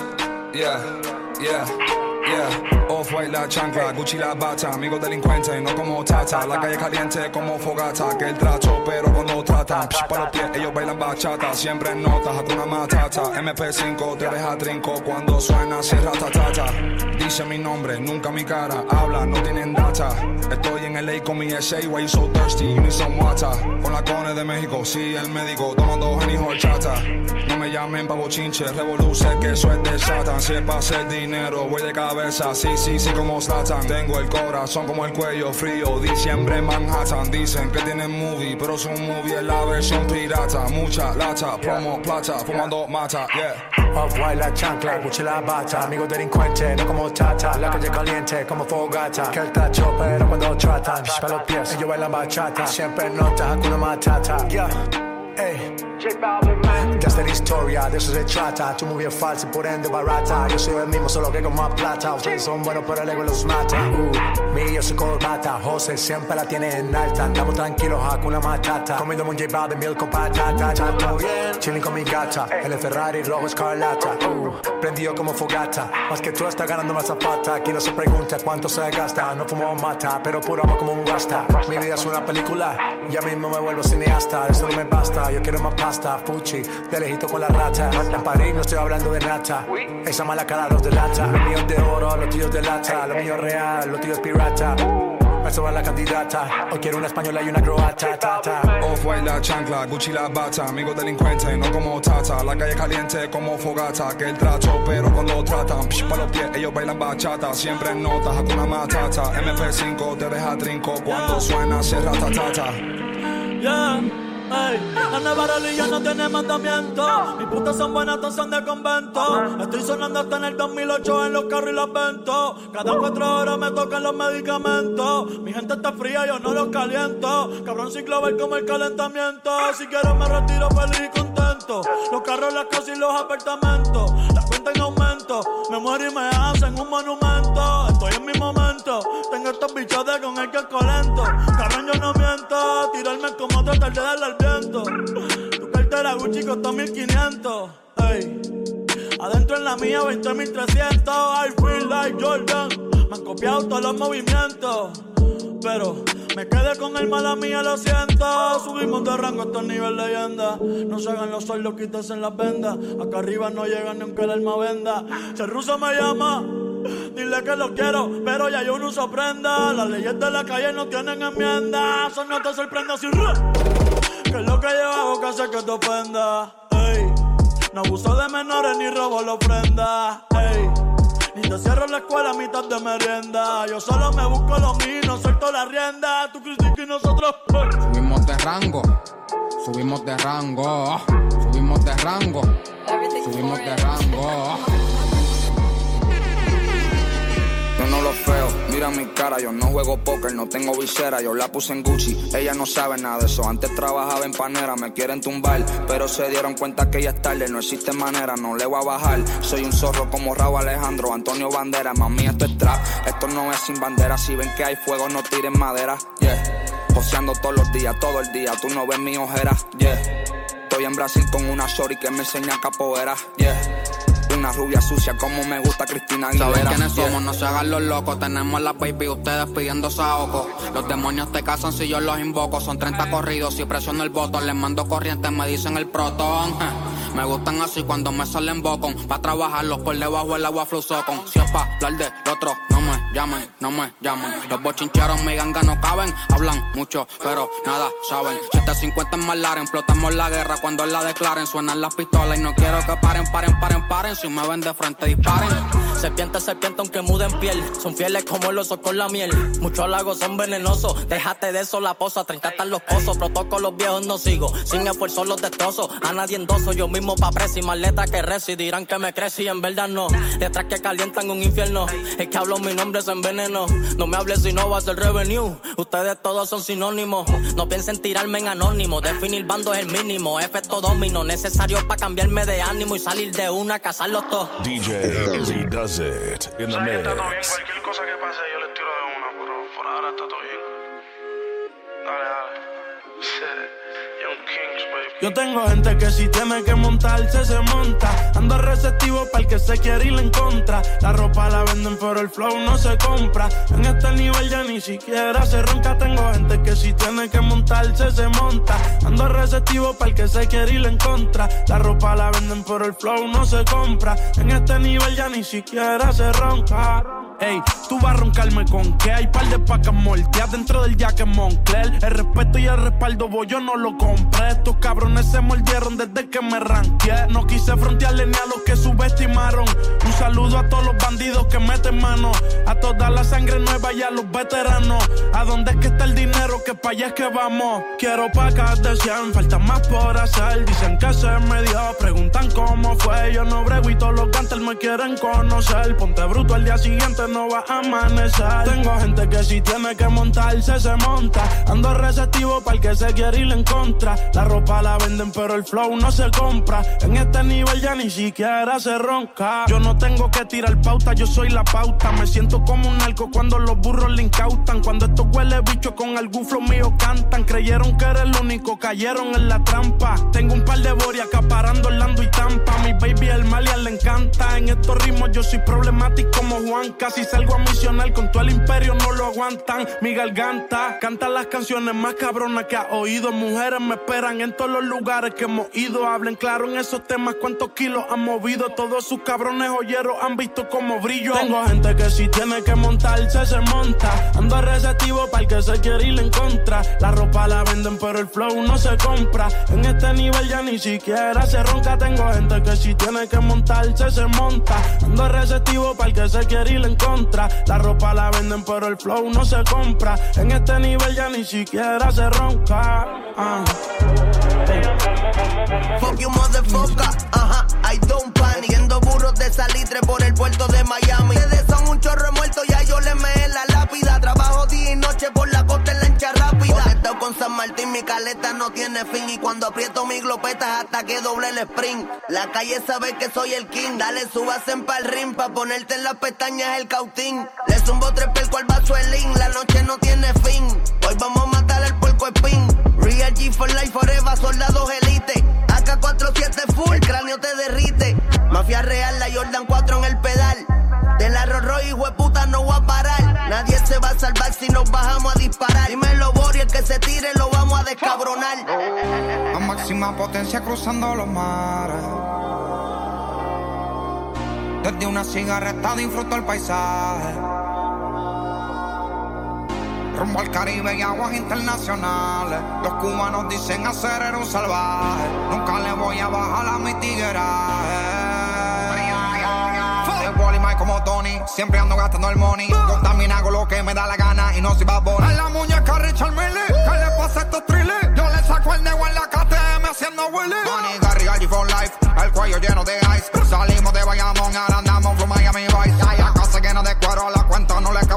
yeah, yeah. Yeah, off-white la chancla, Gucci la bata, amigo delincuente, no como tata, la calle caliente como fogata, que el trato, pero cuando tratan, psh, pa' los pies, ellos bailan bachata, siempre en notas, hakuna matata, MP5 te deja trinco, cuando suena cierra tatata, dice mi nombre, nunca mi cara, habla, no tienen data, estoy en LA con mi SA, why you so thirsty, you need some con la cone de México, sí, el médico, tomando Henny horchata, no me llamen pa' bochinche, revoluce que eso es de Satan, si es pa' hacer dinero, voy de cabeza, sí, sí, sí, como Slatan. Tengo el corazón como el cuello frío, diciembre en Manhattan. Dicen que tienen movie, pero su movie es la versión pirata. Mucha lata, promo plata, fumando mata, yeah. Off-white la chancla, Gucci la bata Amigo delincuente, no como tata La calle caliente como fogata Que el tacho, pero cuando tratan Pa' los pies, ellos bailan bachata Siempre nota, Hakuna Matata Yeah, ey de esta historia, de eso se trata. Tu movie es falsa y por ende barata. Yo soy el mismo, solo que con más plata. Ustedes son buenos, pero el ego los mata. Uh, Mi, yo soy corbata José siempre la tiene en alta. Andamos tranquilos, Hakuna Matata. Comiendo un J Balvin, miel con patata. Todo bien, chilling con mi gata. El Ferrari rojo escarlata. Uh, Prendido como fogata. Más que tú estás ganando más zapata. Aquí no se pregunta cuánto se gasta. No fumo mata, pero puro amo como un rasta Mi vida es una película Ya mismo me vuelvo cineasta. Eso no me basta, yo quiero más pasta Fuchi, de lejito con la rata En París no estoy hablando de nata Esa mala cara los delata Los míos de oro, los tíos de lata Lo mío real, los tíos pirata Me sobra la candidata. Hoy quiero una española y una croata ta, ta. Off-white la chancla, Gucci la bata, amigo delincuente, no como tata, la calle caliente como fogata, que el trato, pero cuando tratan, psh, pa' los pies, ellos bailan bachata, siempre en notas, Hakuna Matata, MP5 te deja trinco, cuando suena cierra tatata. Yeah, ey, nueva religión no tiene mandamiento. Mis putas son buenas, todas son de convento. Estoy sonando hasta en el 2008 en los carros y los ventos. Cada cuatro horas me tocan los medicamentos. Mi gente está fría, yo no los caliento. Cabrón sin global como el calentamiento. Si quiero me retiro feliz y contento. Los carros, las casas y los apartamentos. La cuenta en aumento. Me muero y me hacen un monumento. Estoy en mi momento. Tengo estos bichotes con el que colento. Tirarme como tratar de darle al viento. Tu cartera Gucci costó 1500. Ey. Adentro en la mía 20.300. I feel like Jordan. Me han copiado todos los movimientos. Pero me quedé con el mala mía, lo siento. Subimos de rango hasta el nivel leyenda. No se hagan los sordos, quítense en las vendas. Acá arriba no llega ni aunque el alma venda. Si el ruso me llama, dile que lo quiero, pero ya yo no uso prenda. Las leyes de la calle no tienen enmienda. Eso no te sorprenda si que es lo que yo hago que hace que te ofenda. Ey. No abuso de menores ni robo la ofrenda. Ey. Ni te cierro la escuela a mitad de merienda. Yo solo me busco lo mío, no suelto la rienda. Tú criticas y nosotros. eh. Subimos de rango, subimos de rango, subimos de rango, subimos de rango. Yo no lo feo, mira mi cara, yo no juego póker, no tengo visera, yo la puse en Gucci, ella no sabe nada de eso, antes trabajaba en panera, me quieren tumbar, pero se dieron cuenta que ya es tarde, no existe manera, no le voy a bajar, soy un zorro como Raúl Alejandro, Antonio Bandera, mami esto es trap, esto no es sin bandera, si ven que hay fuego no tiren madera, yeah, joseando todos los días, todo el día, tú no ves mi ojera, yeah, estoy en Brasil con una shorty que me enseña capoeira, yeah. Una rubia sucia como me gusta Cristina Aguilera. Saben quiénes yeah. somos, no se hagan los locos. Tenemos la baby, ustedes pidiendo saoco. Los demonios te casan si yo los invoco. Son 30 corridos, si presiono el botón, les mando corriente, me dicen el protón. Me gustan así cuando me salen bocón. Pa' trabajarlos por debajo el agua fluzocon. Si es pa' hablar de otro, no me llamen, no me llamen. Los bochincheros mi ganga no caben. Hablan mucho, pero nada saben. 750 en Malaren, explotamos la guerra cuando la declaren. Suenan las pistolas y no quiero que paren, paren, paren, paren. Si me ven de frente, disparen. Serpiente, serpiente, aunque muden piel. Son fieles como el oso con la miel. Muchos lagos son venenosos. Déjate de eso, la posa. 30 están los pozos. Protocolos viejos no sigo. Sin esfuerzo los destrozo. A nadie endoso. Yo mismo pa' presi. Más letra que resi. Dirán que me crecí. En verdad no. Detrás que calientan un infierno. Es que hablo mi nombre se enveneno. No me hables si no vas el revenue. Ustedes todos son sinónimos. No piensen tirarme en anónimo. Definir bando es el mínimo. Efecto domino. Necesario pa' cambiarme de ánimo y salir de una, cazarlos todos. DJ Easy does it in the mix. Cualquier cosa que pase, yo le tiro de una, pero por ahora está todo bien. Dale, dale. Yo tengo gente que si tiene que montarse, se monta. Ando receptivo para el que se quiere ir en contra. La ropa la venden, pero el flow no se compra. En este nivel ya ni siquiera se ronca. Tengo gente que si tiene que montarse, se monta. Ando receptivo para el que se quiere ir en contra. La ropa la venden, pero el flow no se compra. En este nivel ya ni siquiera se ronca. Ey, tú vas a roncarme con que hay par de pacas molteadas dentro del jacket Moncler. El respeto y el respaldo, voy, yo no lo compré. Estos cabrones se mordieron desde que me ranqué. No quise frontearle ni a los que subestimaron. Un saludo a todos los bandidos que meten mano. A toda la sangre nueva y a los veteranos. ¿A dónde es que está el dinero? Que pa' allá es que vamos. Quiero pacas de 100, falta más por hacer. Dicen que se me dio, preguntan cómo fue. Yo no brego y todos los gantes me quieren conocer. Ponte bruto al día siguiente, no va a amanecer. Tengo gente que si tiene que montarse, se monta. Ando receptivo para el que se quiere ir en contra. La ropa la venden, pero el flow no se compra. En este nivel ya ni siquiera se ronca. Yo no tengo que tirar pauta, yo soy la pauta. Me siento como un narco cuando los burros le incautan. Cuando estos huele bichos con algún flow mío cantan. Creyeron que era el único, cayeron en la trampa. Tengo un par de boria acaparando Orlando y Tampa. Mi baby el Malian le encanta. En estos ritmos yo soy problemático como Juan. Casi salgo a misionar con todo el imperio, no lo aguantan. Mi garganta canta las canciones más cabronas que ha oído. Mujeres me esperan en todos los lugares que hemos ido. Hablen claro en esos temas, cuántos kilos han movido. Todos sus cabrones joyeros han visto como brillo. Tengo gente que si tiene que montarse, se monta. Ando receptivo para el que se quiere ir en contra. La ropa la venden, pero el flow no se compra. En este nivel ya ni siquiera se ronca. Tengo gente que si tiene que montarse, se monta. Ando receptivo para el que se quiere ir en contra. La ropa la venden, pero el flow no se compra. En este nivel ya ni siquiera se ronca. Ah. Fuck you motherfucker, ajá, I don't panic. Viendo burros de salitre por el puerto de Miami. Ustedes son un chorro muerto, ya yo le meé la lápida. Trabajo día y noche por la costa en lancha rápida. Conectado con San Martín, mi caleta no tiene fin. Y cuando aprieto mi glopeta hasta que doble el sprint La calle sabe que soy el king. Dale, súbase en pa'l ring Pa' ponerte en las pestañas el cautín. Le zumbo tres pelco al vaso el link. La noche no tiene fin. Hoy vamos a matar al puerco spin Real G for life forever, soldados elite. AK-47 full, cráneo te derrite. Mafia real, la Jordan 4 en el pedal. De la Rolls hijo puta, no voy a parar. Nadie se va a salvar si nos bajamos a disparar. Dímelo, Bori, el que se tire lo vamos a descabronar. A máxima potencia cruzando los mares. Desde una cigarreta disfruto el paisaje. Rumbo al Caribe y aguas internacionales. Los cubanos dicen hacer era un salvaje. Nunca le voy a bajar a mi tigueraje. Debo Wally Mike como Tony. Siempre ando gastando el money. También hago lo que me da la gana y no soy bad bunny. A la muñeca Richard Mille, ¿qué le pasa a estos thrillers? Yo le saco el nego en la KTM haciendo Willy. Money, Gary, Gary for life. El cuello lleno de ice. Salimos de Bayamón, ahora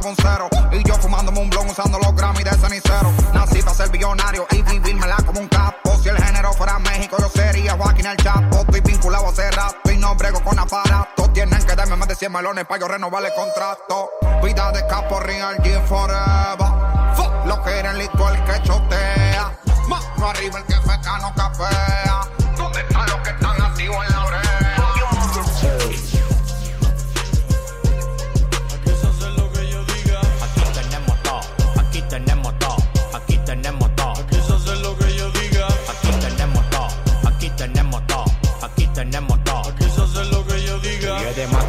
Y yo fumándome un blon usando los Grammy de cenicero. Nací para ser billonario y vivírmela como un capo. Si el género fuera México, yo sería Joaquín el Chapo. Estoy vinculado a hacer rato y no brego con aparato. Tienen que darme más de 100 melones para yo renovar el contrato. Vida de capo, real G forever. Fuck lo que era el listo, el que chotea. Mano arriba, el que feca no capea. ¿Dónde están los que están activos en la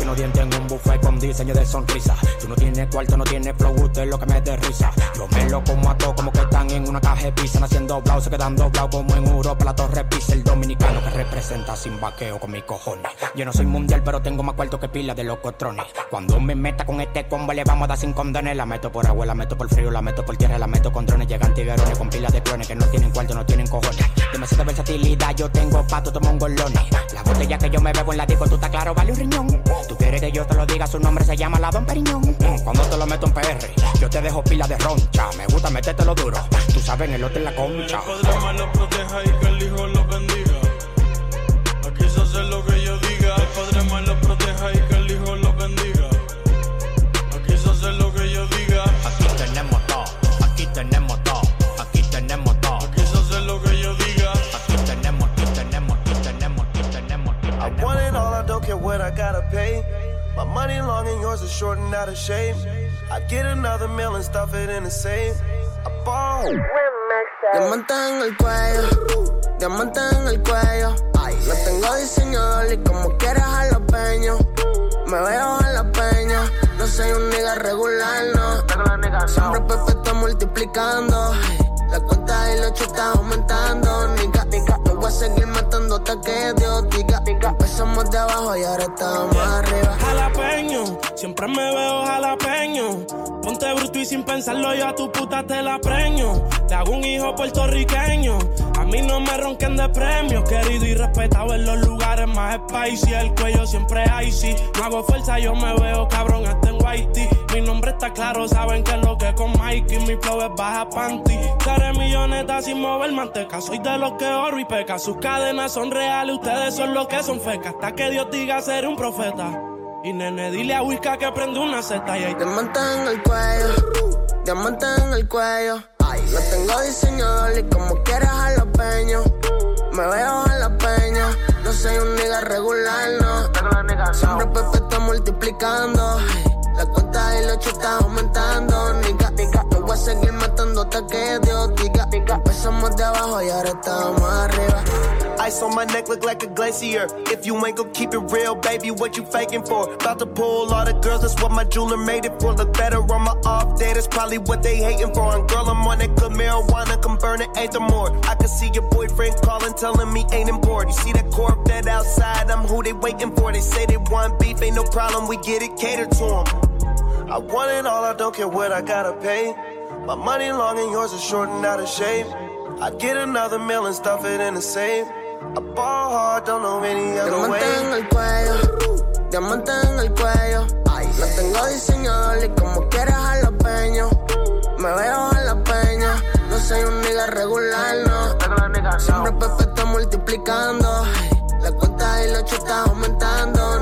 no dientes en un buffet con diseño de sonrisa. Tú no tienes cuarto, no tienes flow, usted es lo que me da risa. Yo me lo como a todo como que están en una caja de pizza. Haciendo blau, se quedan doblados como en Europa. La torre pisa, el dominicano que representa sin vaqueo con mis cojones. Yo no soy mundial, pero tengo más cuarto que pila de los cotrones. Cuando me meta con este combo, le vamos a dar sin condones. La meto por agua, la meto por frío, la meto por tierra, la meto con drones. Llegan tiguerones con pilas de clones que no tienen cuarto, no tienen cojones. Demasiada versatilidad, yo tengo pato, tomo un golones. La botella que yo me bebo en la disco, tú estás claro, vale un riñón. Quieres que yo te lo diga, su nombre se llama la Don Periñón. Mm, Cuando te lo meto en PR, yo te dejo pila de roncha. Me gusta metértelo duro. Tú sabes, en el en la concha. Don't care what I gotta pay. My money long and yours is short and out of shape. I get another meal and stuff it in the safe. I ball. Diamante en el cuello, diamante en el cuello. Lo tengo diseñador y como quieras jalapeño. Me veo en la peña, no soy un nigga regular, no. Siempre Pepe multiplicando. La cuenta y los está aumentando, nigga, nigga. Voy a seguir matando hasta que Dios diga. Empezamos de abajo y ahora estamos arriba. Jalapeño, siempre me veo jalapeño. Ponte bruto y sin pensarlo yo a tu puta te la preño. Te hago un hijo puertorriqueño. A mí no me ronquen de premios, querido y respetado en los lugares más spicy. El cuello siempre icy. No hago fuerza, yo me veo cabrón hasta en whitey. Mi nombre está claro, saben que es lo que con Mikey. Mi flow es baja panty. Seré milloneta sin mover manteca. Soy de los que oro y peca. Sus cadenas son reales, ustedes son los que son fecas. Hasta que Dios diga ser un profeta. Y nene, dile a Whisca que prende una seta y ahí Diamante en el cuello, diamante en el cuello. Lo tengo diseñador y como quieras Me veo en la peña, no soy un nigga regular, no. Siempre Pepe está multiplicando. La cuenta los ocho está aumentando, nigga, nigga. Voy a seguir matando hasta que Dios diga. Empezamos de abajo y ahora estamos arriba. Ice on my neck look like a glacier. If you ain't gon' keep it real, baby, what you faking for? About to pull all the girls, that's what my jeweler made it for. Look better on my off day, that's probably what they hating for. And girl, I'm on that good marijuana, come burn it, ain't the more. I can see your boyfriend calling, telling me ain't important. You see that Corvette outside, I'm who they waiting for. They say they want beef, ain't no problem, we get it catered to them. I want it all, I don't care what I gotta pay. My money long and yours is short and out of shape. I get another meal and stuff it in the safe. I ball hard, don't know any other Diamante en el cuello, diamante en el cuello. Lo tengo diseñador y como quieras jalapeño. Me veo en la peña, no soy un nigga regular, no. Siempre Pepe está multiplicando. La cuenta y los está aumentando,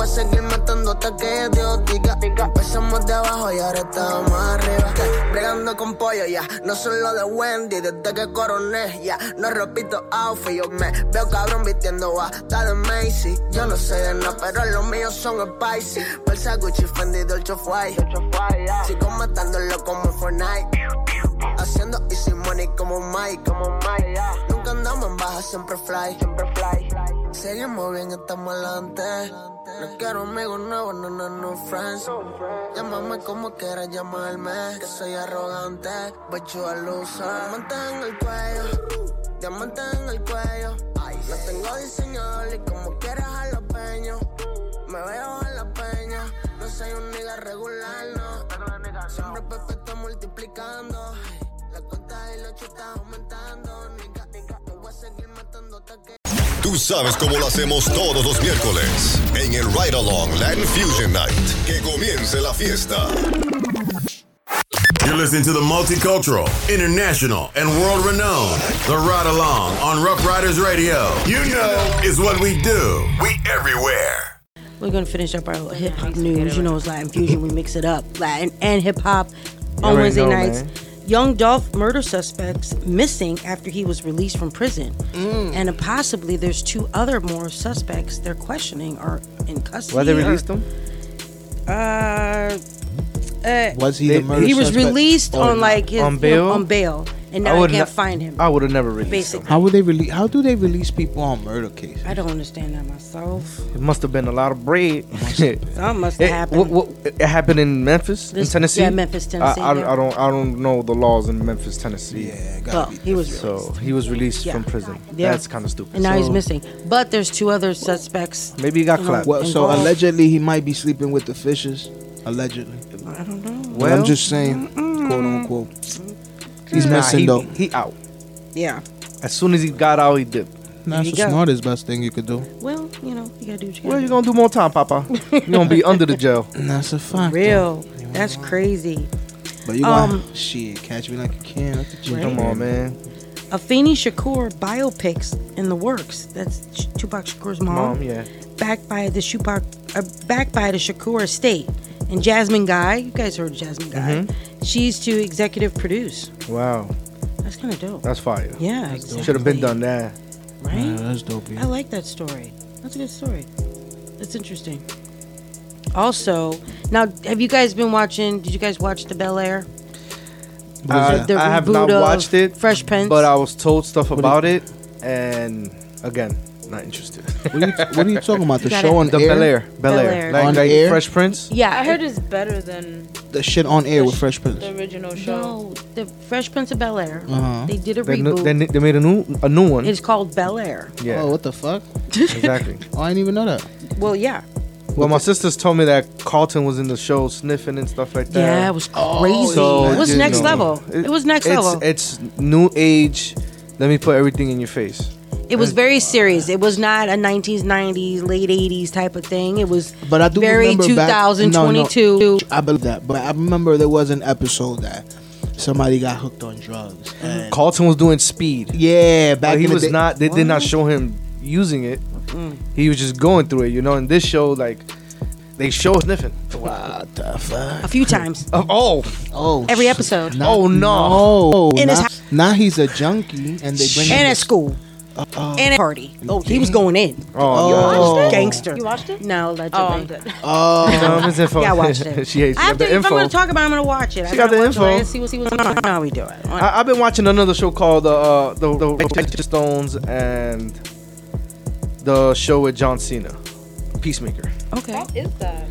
voy a seguir matando hasta que Dios diga. Empezamos de abajo y ahora estamos arriba. Bregando con pollo, ya. No son lo de Wendy, desde que coroné, ya. No repito outfit, yo me veo cabrón vistiendo bata de Macy. Yo no sé de nada, pero los míos son spicy. Bolsa Gucci, Fendi, Dolce Fly. Sigo matándolo como Fortnite. Haciendo easy money como Mike, como Mike. Nunca andamos en baja, siempre fly, siempre fly. Seguimos bien, estamos adelante. No quiero amigos nuevos, no, no, no, friends. Llámame como quieras llamarme. Que soy arrogante, bicho a loser. Diamante en el cuello, diamante en el cuello. Lo tengo diseñado y como quieras jalapeño. Me veo en la peña. No soy un nigga regular, no. Siempre perfecto multiplicando. La cuenta y los chutas aumentando. Nigga, te voy a seguir matando hasta que. Tú sabes cómo lo hacemos todos los miércoles en el Ride Along Latin Fusion Night. Que comience la fiesta. You're listening to the multicultural, international, and world renowned The Ride Along on Ruff Ryders Radio. You know is what we do. We everywhere. We're gonna finish up our hip hop news. You know, it's Latin fusion. We mix it up, Latin and hip hop on Wednesday know, nights. man. Young Dolph murder suspects missing after he was released from prison, Mm. and possibly there's two other more suspects they're questioning are in custody. Why they or- released him? Uh, uh, Was he the murder He was suspect released or on like his On you know, bail? on bail, and now I would can't not- find him. I would have never released Basically, How would they release? How do they release people on murder cases? I don't understand that myself. It must have been a lot of bread. Something must have It, happened. what, what, it happened in Memphis, This- in Tennessee. yeah, Memphis, Tennessee, I, I, yeah. I don't, I don't know the laws in Memphis, Tennessee. Yeah, Well, he was so he was released Yeah. from prison. Yeah. That's kind of stupid. and now he's missing. But there's two other suspects. Maybe he got you clapped. Well, so involved. allegedly he might be sleeping with the fishes. Allegedly. I don't know. Well, I'm just saying, quote unquote. He's nah, missing he, though. He out. Yeah. As soon as he got out, he dipped. That's you the go. smartest best thing you could do. Well, you know, you gotta do what you gotta Well, do. you gonna do more time, Papa. you gonna be under the jail. That's a fact. Real. That's crazy. But you got Um, shit, catch me like you can. At the gym. Right. Come on, man. Afeni Shakur biopics in the works. That's Ch- Tupac Shakur's mom. Mom, yeah. Backed by the Tupac, uh, backed by the Shakur estate. And Jasmine Guy, you guys heard of Jasmine Guy. Mhm. She's to executive produce. Wow, That's kind of dope. that's fire. Yeah, exactly. Should have been done that. Right? Yeah, that's dope. I like that story. That's a good story. That's interesting. Also, now have you guys been watching? Did you guys watch the Bel Air? I, I have not watched it, Fresh Prince. but I was told stuff What do about it, and again, not interested. What are you, what are you talking about? The You show gotta- on the air? Bel Air, Bel Bel Air, Air. like, On like air? Fresh Prince. Yeah, I heard it's better than The shit on air with Fresh Prince. the original show. No, the Fresh Prince of Bel Air. Uh-huh. They did a They, knew- reboot. they, they made a new a new one. it's called Bel Air. yeah, Oh, what the fuck? exactly. Oh, I didn't even know that. Well, yeah. Well, my sisters told me that Carlton was in the show sniffing and stuff like that. Yeah, it was crazy. So, it was you next know, level. It, was next it's, level. It's new age. Let me put everything in your face. It was very serious. It was not a 1990s, late 80s type of thing. It was But I do very remember back- 2022. No, no, I believe that, but I remember there was an episode that somebody got hooked on drugs. And Carlton was doing speed. yeah, back But he in the was day- not. They did not show him using it. Mm. He was just going through it. You know. In this show, like they show sniffing. What the fuck? A few times. Oh, oh, Oh, Every episode. Now- Oh, no. no! In his now, now he's a junkie, and they bring And him at school. Oh. And at party. Oh, he was going in. oh, Oh. Gangster. You watched it? No, Oh, allegedly. I'm dead. Oh, no. Miss Info. Yeah, I watched it. she hates. I have to, the info. If I'm going to talk about it, I'm going to watch it. I She got gotta the watch it. info. Let's see what's, see what's going on. How we do it. I, I've been watching another show called the uh, the the Rolling Stones and the show with John Cena, Peacemaker. Okay. What is that?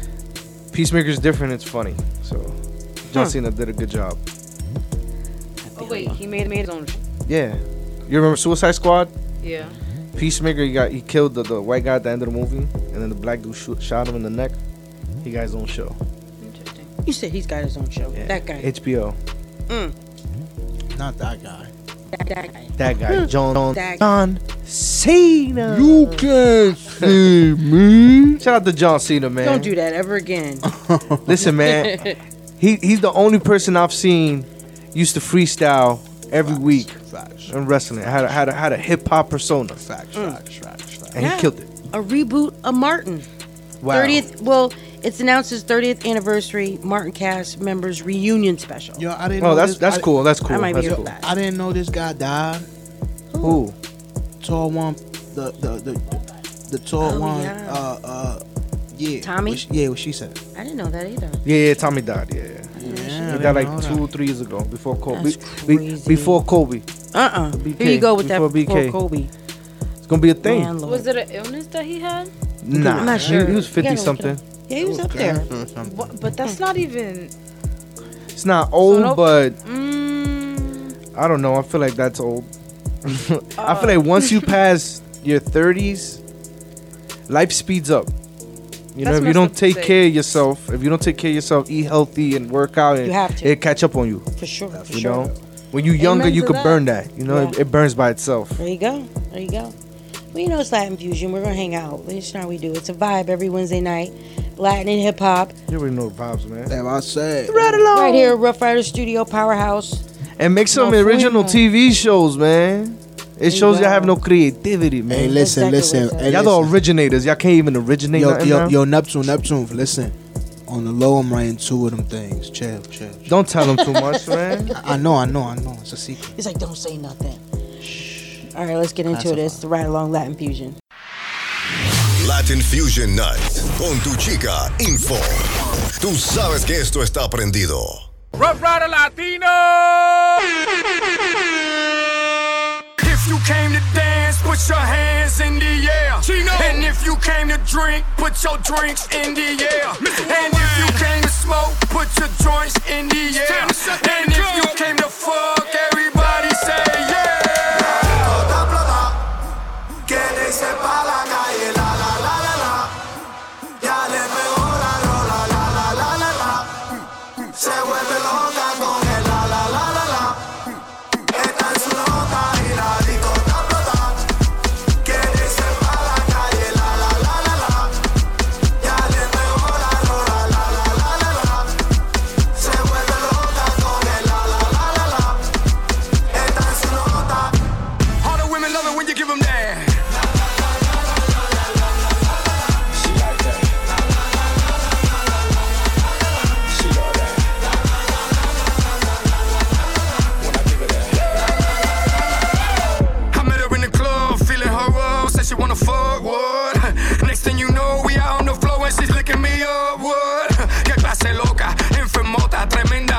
Peacemaker's different. It's funny. So John Huh. Cena did a good job. Oh wait, he made made his own. Yeah. You remember Suicide Squad? Yeah. Peacemaker, he got he killed the, the white guy at the end of the movie, and then the black dude shoot, shot him in the neck. He got his own show. Interesting. You said he's got his own show. Yeah. That guy. HBO. Mm. not that guy. That, that guy. That guy, John That- John Cena. You can't see me. Shout out to John Cena, man. Don't do that ever again. Listen, man. he he's the only person I've seen used to freestyle every week Facts. in wrestling. Had a, had a, had a hip hop persona, Facts. Facts. Facts. Facts. and Yeah. he killed it. A reboot of Martin. Wow. 30th. Well, it's announced his 30th anniversary Martin cast members reunion special. Yo, I didn't. Oh, know that's this, that's I, cool. That's cool. I might be That's here cool. that. I didn't know this guy died. Who? Tall one, the the the the tall Oh, one. yeah. Uh, uh, yeah. Tommy? What she- yeah, what she said. I didn't know that either. Yeah, yeah. Tommy died. Yeah, yeah. Yeah, He died like two, three years ago before Kobe. That's Be- before Kobe. Uh-uh. BK, Here you go with that before before BK. Kobe. It's gonna be a thing. Man, Was it an illness that he had? Nah, I'm not sure. He, was You gotta fifty look it something. Yeah, he was up there. What, but that's not even. It's not old, no- but Mm, I don't know. I feel like that's old. I feel like once you pass your thirties, life speeds up. You know, if you don't take say. care of yourself, if you don't take care of yourself, eat healthy and work out, and You have to. it catch up on you. For sure. For You sure. know, when you're younger, Amen you to could that. burn that. You know, it, Yeah. it burns by itself. There you go. There you go. Well, you know it's Latin Fusion. We're gonna hang out. That's how we do. It's a vibe every Wednesday night. Latin and hip hop. You already know the vibes, man. Damn, I said. Right along. Right here, Ruff Ryder Studio Powerhouse. And make some No, original. TV shows, man. It shows you y'all have no creativity, man. Hey, listen, Exactly listen. Hey, y'all the originators. Y'all can't even originate Yo, yo, now. yo, Neptune, Neptune. Listen, on the low, I'm writing two of them things. Chill, chill. Don't tell them too much, man. I know, I know, I know. It's a secret. He's like, don't say nothing. Shh. All right, let's get into That's it. It's the Ride Along Latin Fusion. Latin Fusion Night con tu chica Info. Tú sabes que esto está prendido. Ruff Ryder Latino. If you came to dance, put your hands in the air. And if you came to drink, put your drinks in the air. And if you came to smoke, put your joints in the air. And if you came to fuck, everybody say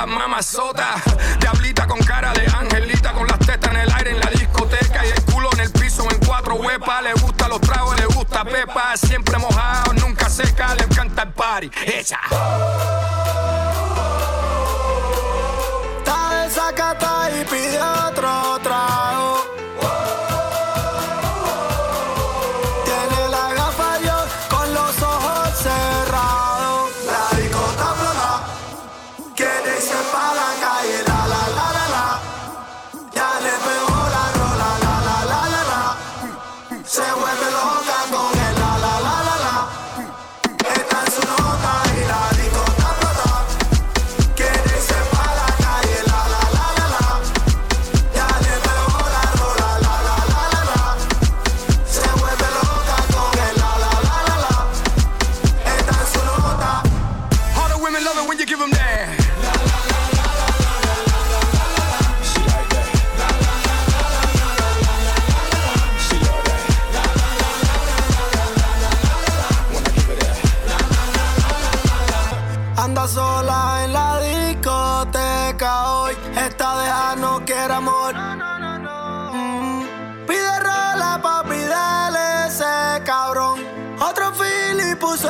tremenda mamazota. Diablita con cara de angelita, con las tetas en el aire en la discoteca y el culo en el piso en cuatro huepas. Le gusta los tragos, le gusta pepa, siempre mojado, nunca seca, le encanta el party. Ella. Está desacata y pide otro trago.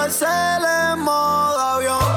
Cel en modo avión.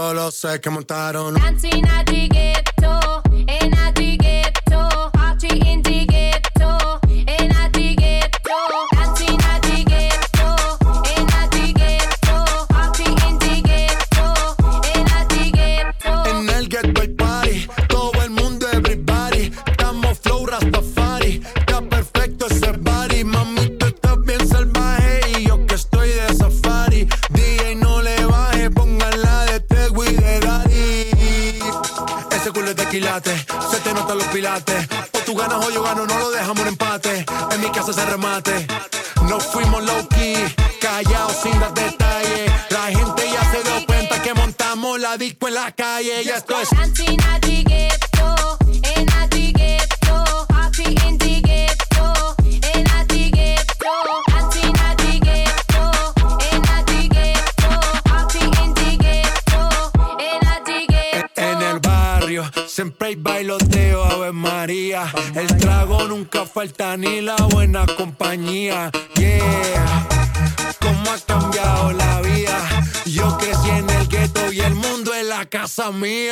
Solo sé que montaron. Dancing at mía.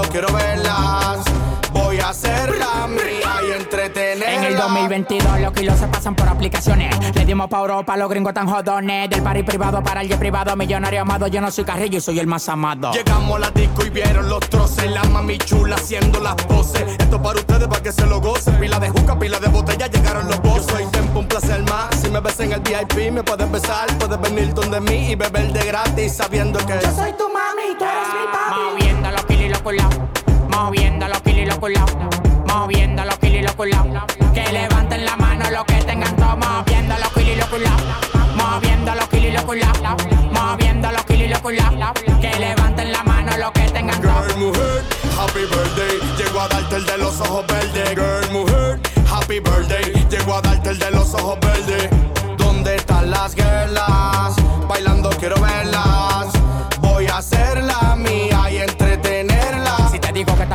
quiero verla. 2022 los kilos se pasan por aplicaciones. Le dimos pa' Europa, los gringos tan jodones. Del party privado para el jet privado, millonario amado. Yo no soy carrillo y soy el más amado. Llegamos a la disco y vieron los troces. La mami chula haciendo las poses. Esto para ustedes, para que se lo gocen. Pila de juca, pila de botella, llegaron los bozos. Hay tiempo, un placer más. Si me ves en el VIP, me puedes besar. Puedes venir donde mí y beber de gratis, sabiendo que yo soy tu mami, tú eres mi papi. Moviendo los kilos y los culaos. Moviendo los kilos y los culaos. Moviendo los kilos y los culaos. Que levanten la mano los que tengan todo. Moviendo los kilos y los culaos. Moviendo los kilos y los culaos. Moviendo los kilos y los culaos. Que levanten la mano los que tengan todo. Girl, mujer, happy birthday. Llego a darte el de los ojos verdes. Girl, mujer, happy birthday. Llego a darte el de los ojos verdes. ¿Dónde están las girlas? Bailando quiero verlas. Voy a hacerla mía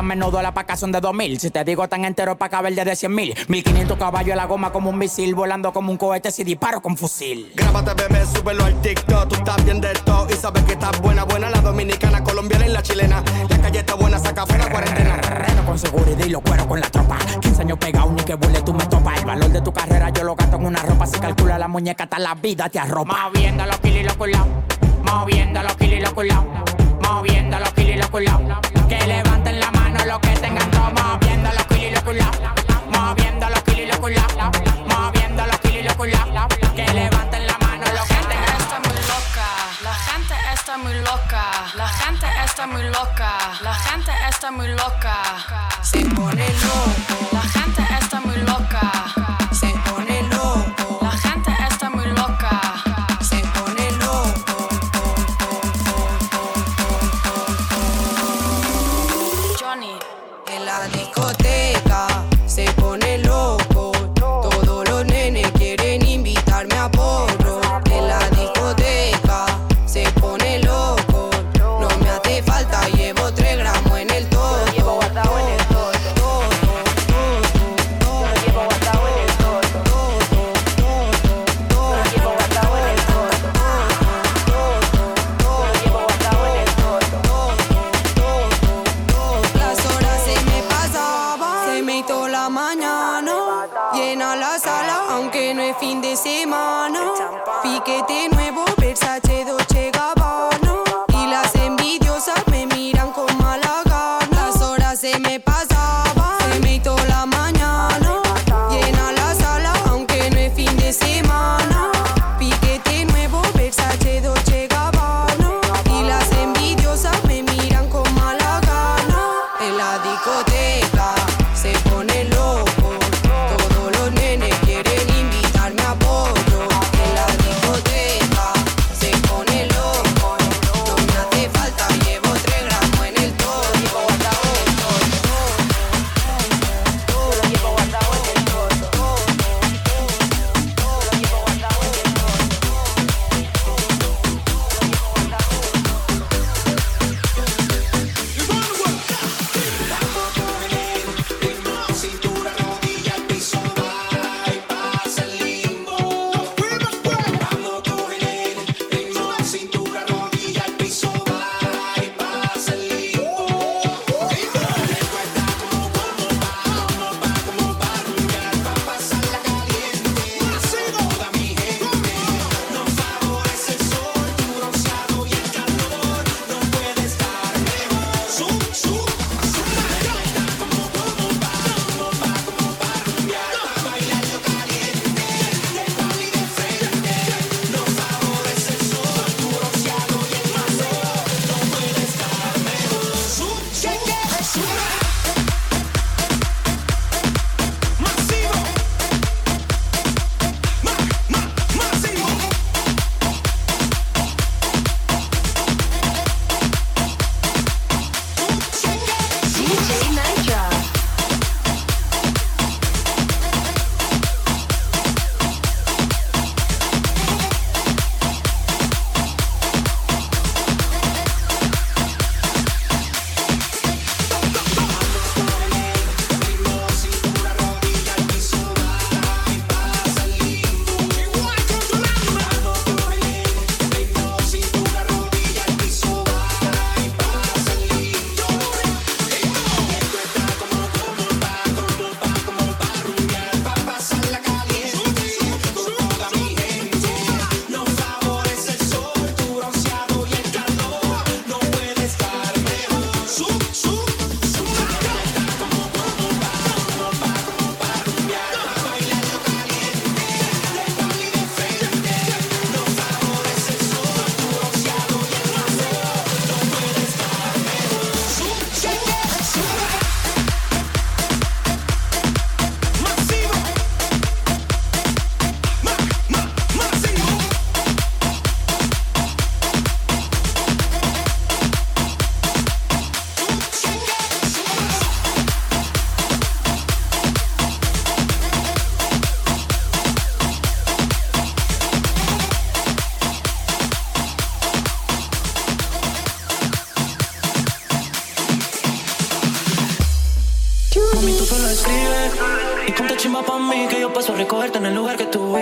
menudo la paca son de 2000. Si te digo tan entero pa' caber de 100 mil. 1500 caballos a la goma como un misil. Volando como un cohete si disparo con fusil. Grábate, bebé, súbelo al TikTok. Tú estás bien de todo y sabes que estás buena, buena. La dominicana, colombiana y la chilena. La calle está buena, saca fuera cuarentena. Reno con seguridad y lo cuero con la tropa. 15 años pegado, ni que burle tú me topas. El valor de tu carrera yo lo gasto en una ropa. Si calcula la muñeca, hasta la vida te arropa. Moviendo los kilos y los culaos. Moviendo los kilos y los culaos. Moviendo los kilos y los culaos. Que levanten la mano los que tengan todo. Moviendo los kilos y los. Moviendo los kilos y los. Moviendo los kilos y los. Que levanten la mano los que tengan está muy loca, la gente está muy loca, la gente está muy loca, la gente está muy loca. Se pone loco, la gente pienso recogerte en el lugar que tú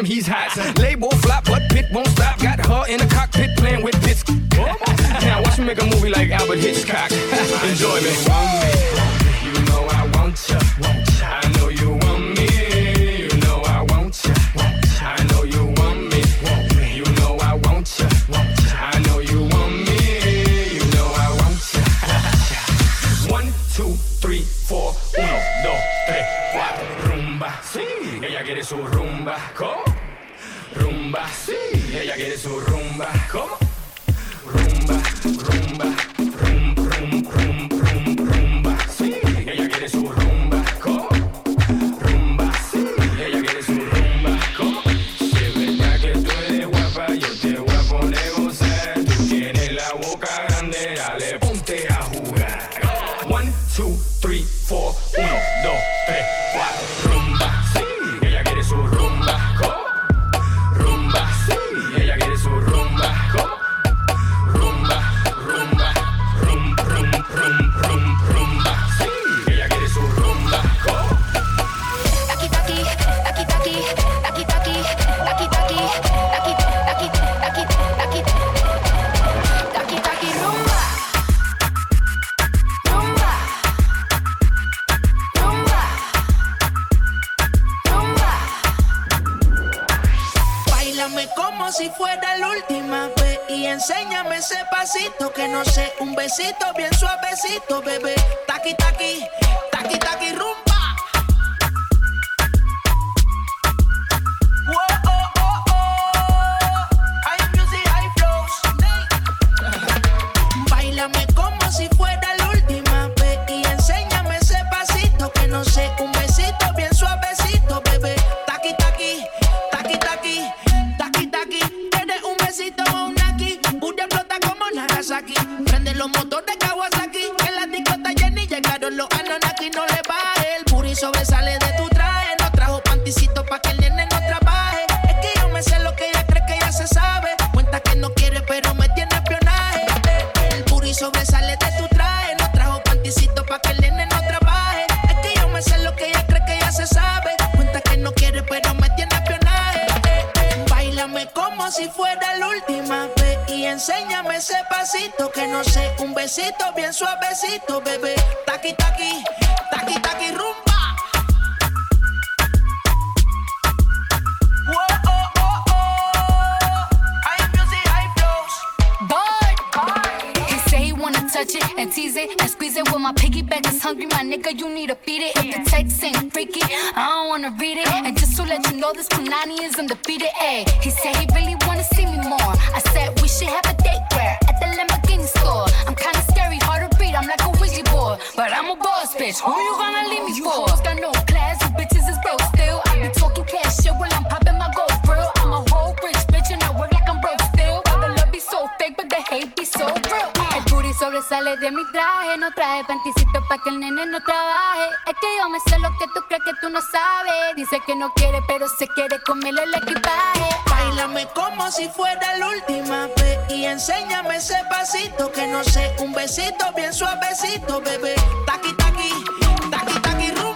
damn, he's hot. Label flop, but Pit won't stop. Got her in the cockpit playing with this. now watch me make a movie like Albert Hitchcock. Enjoy me. su rumba. ¿Cómo?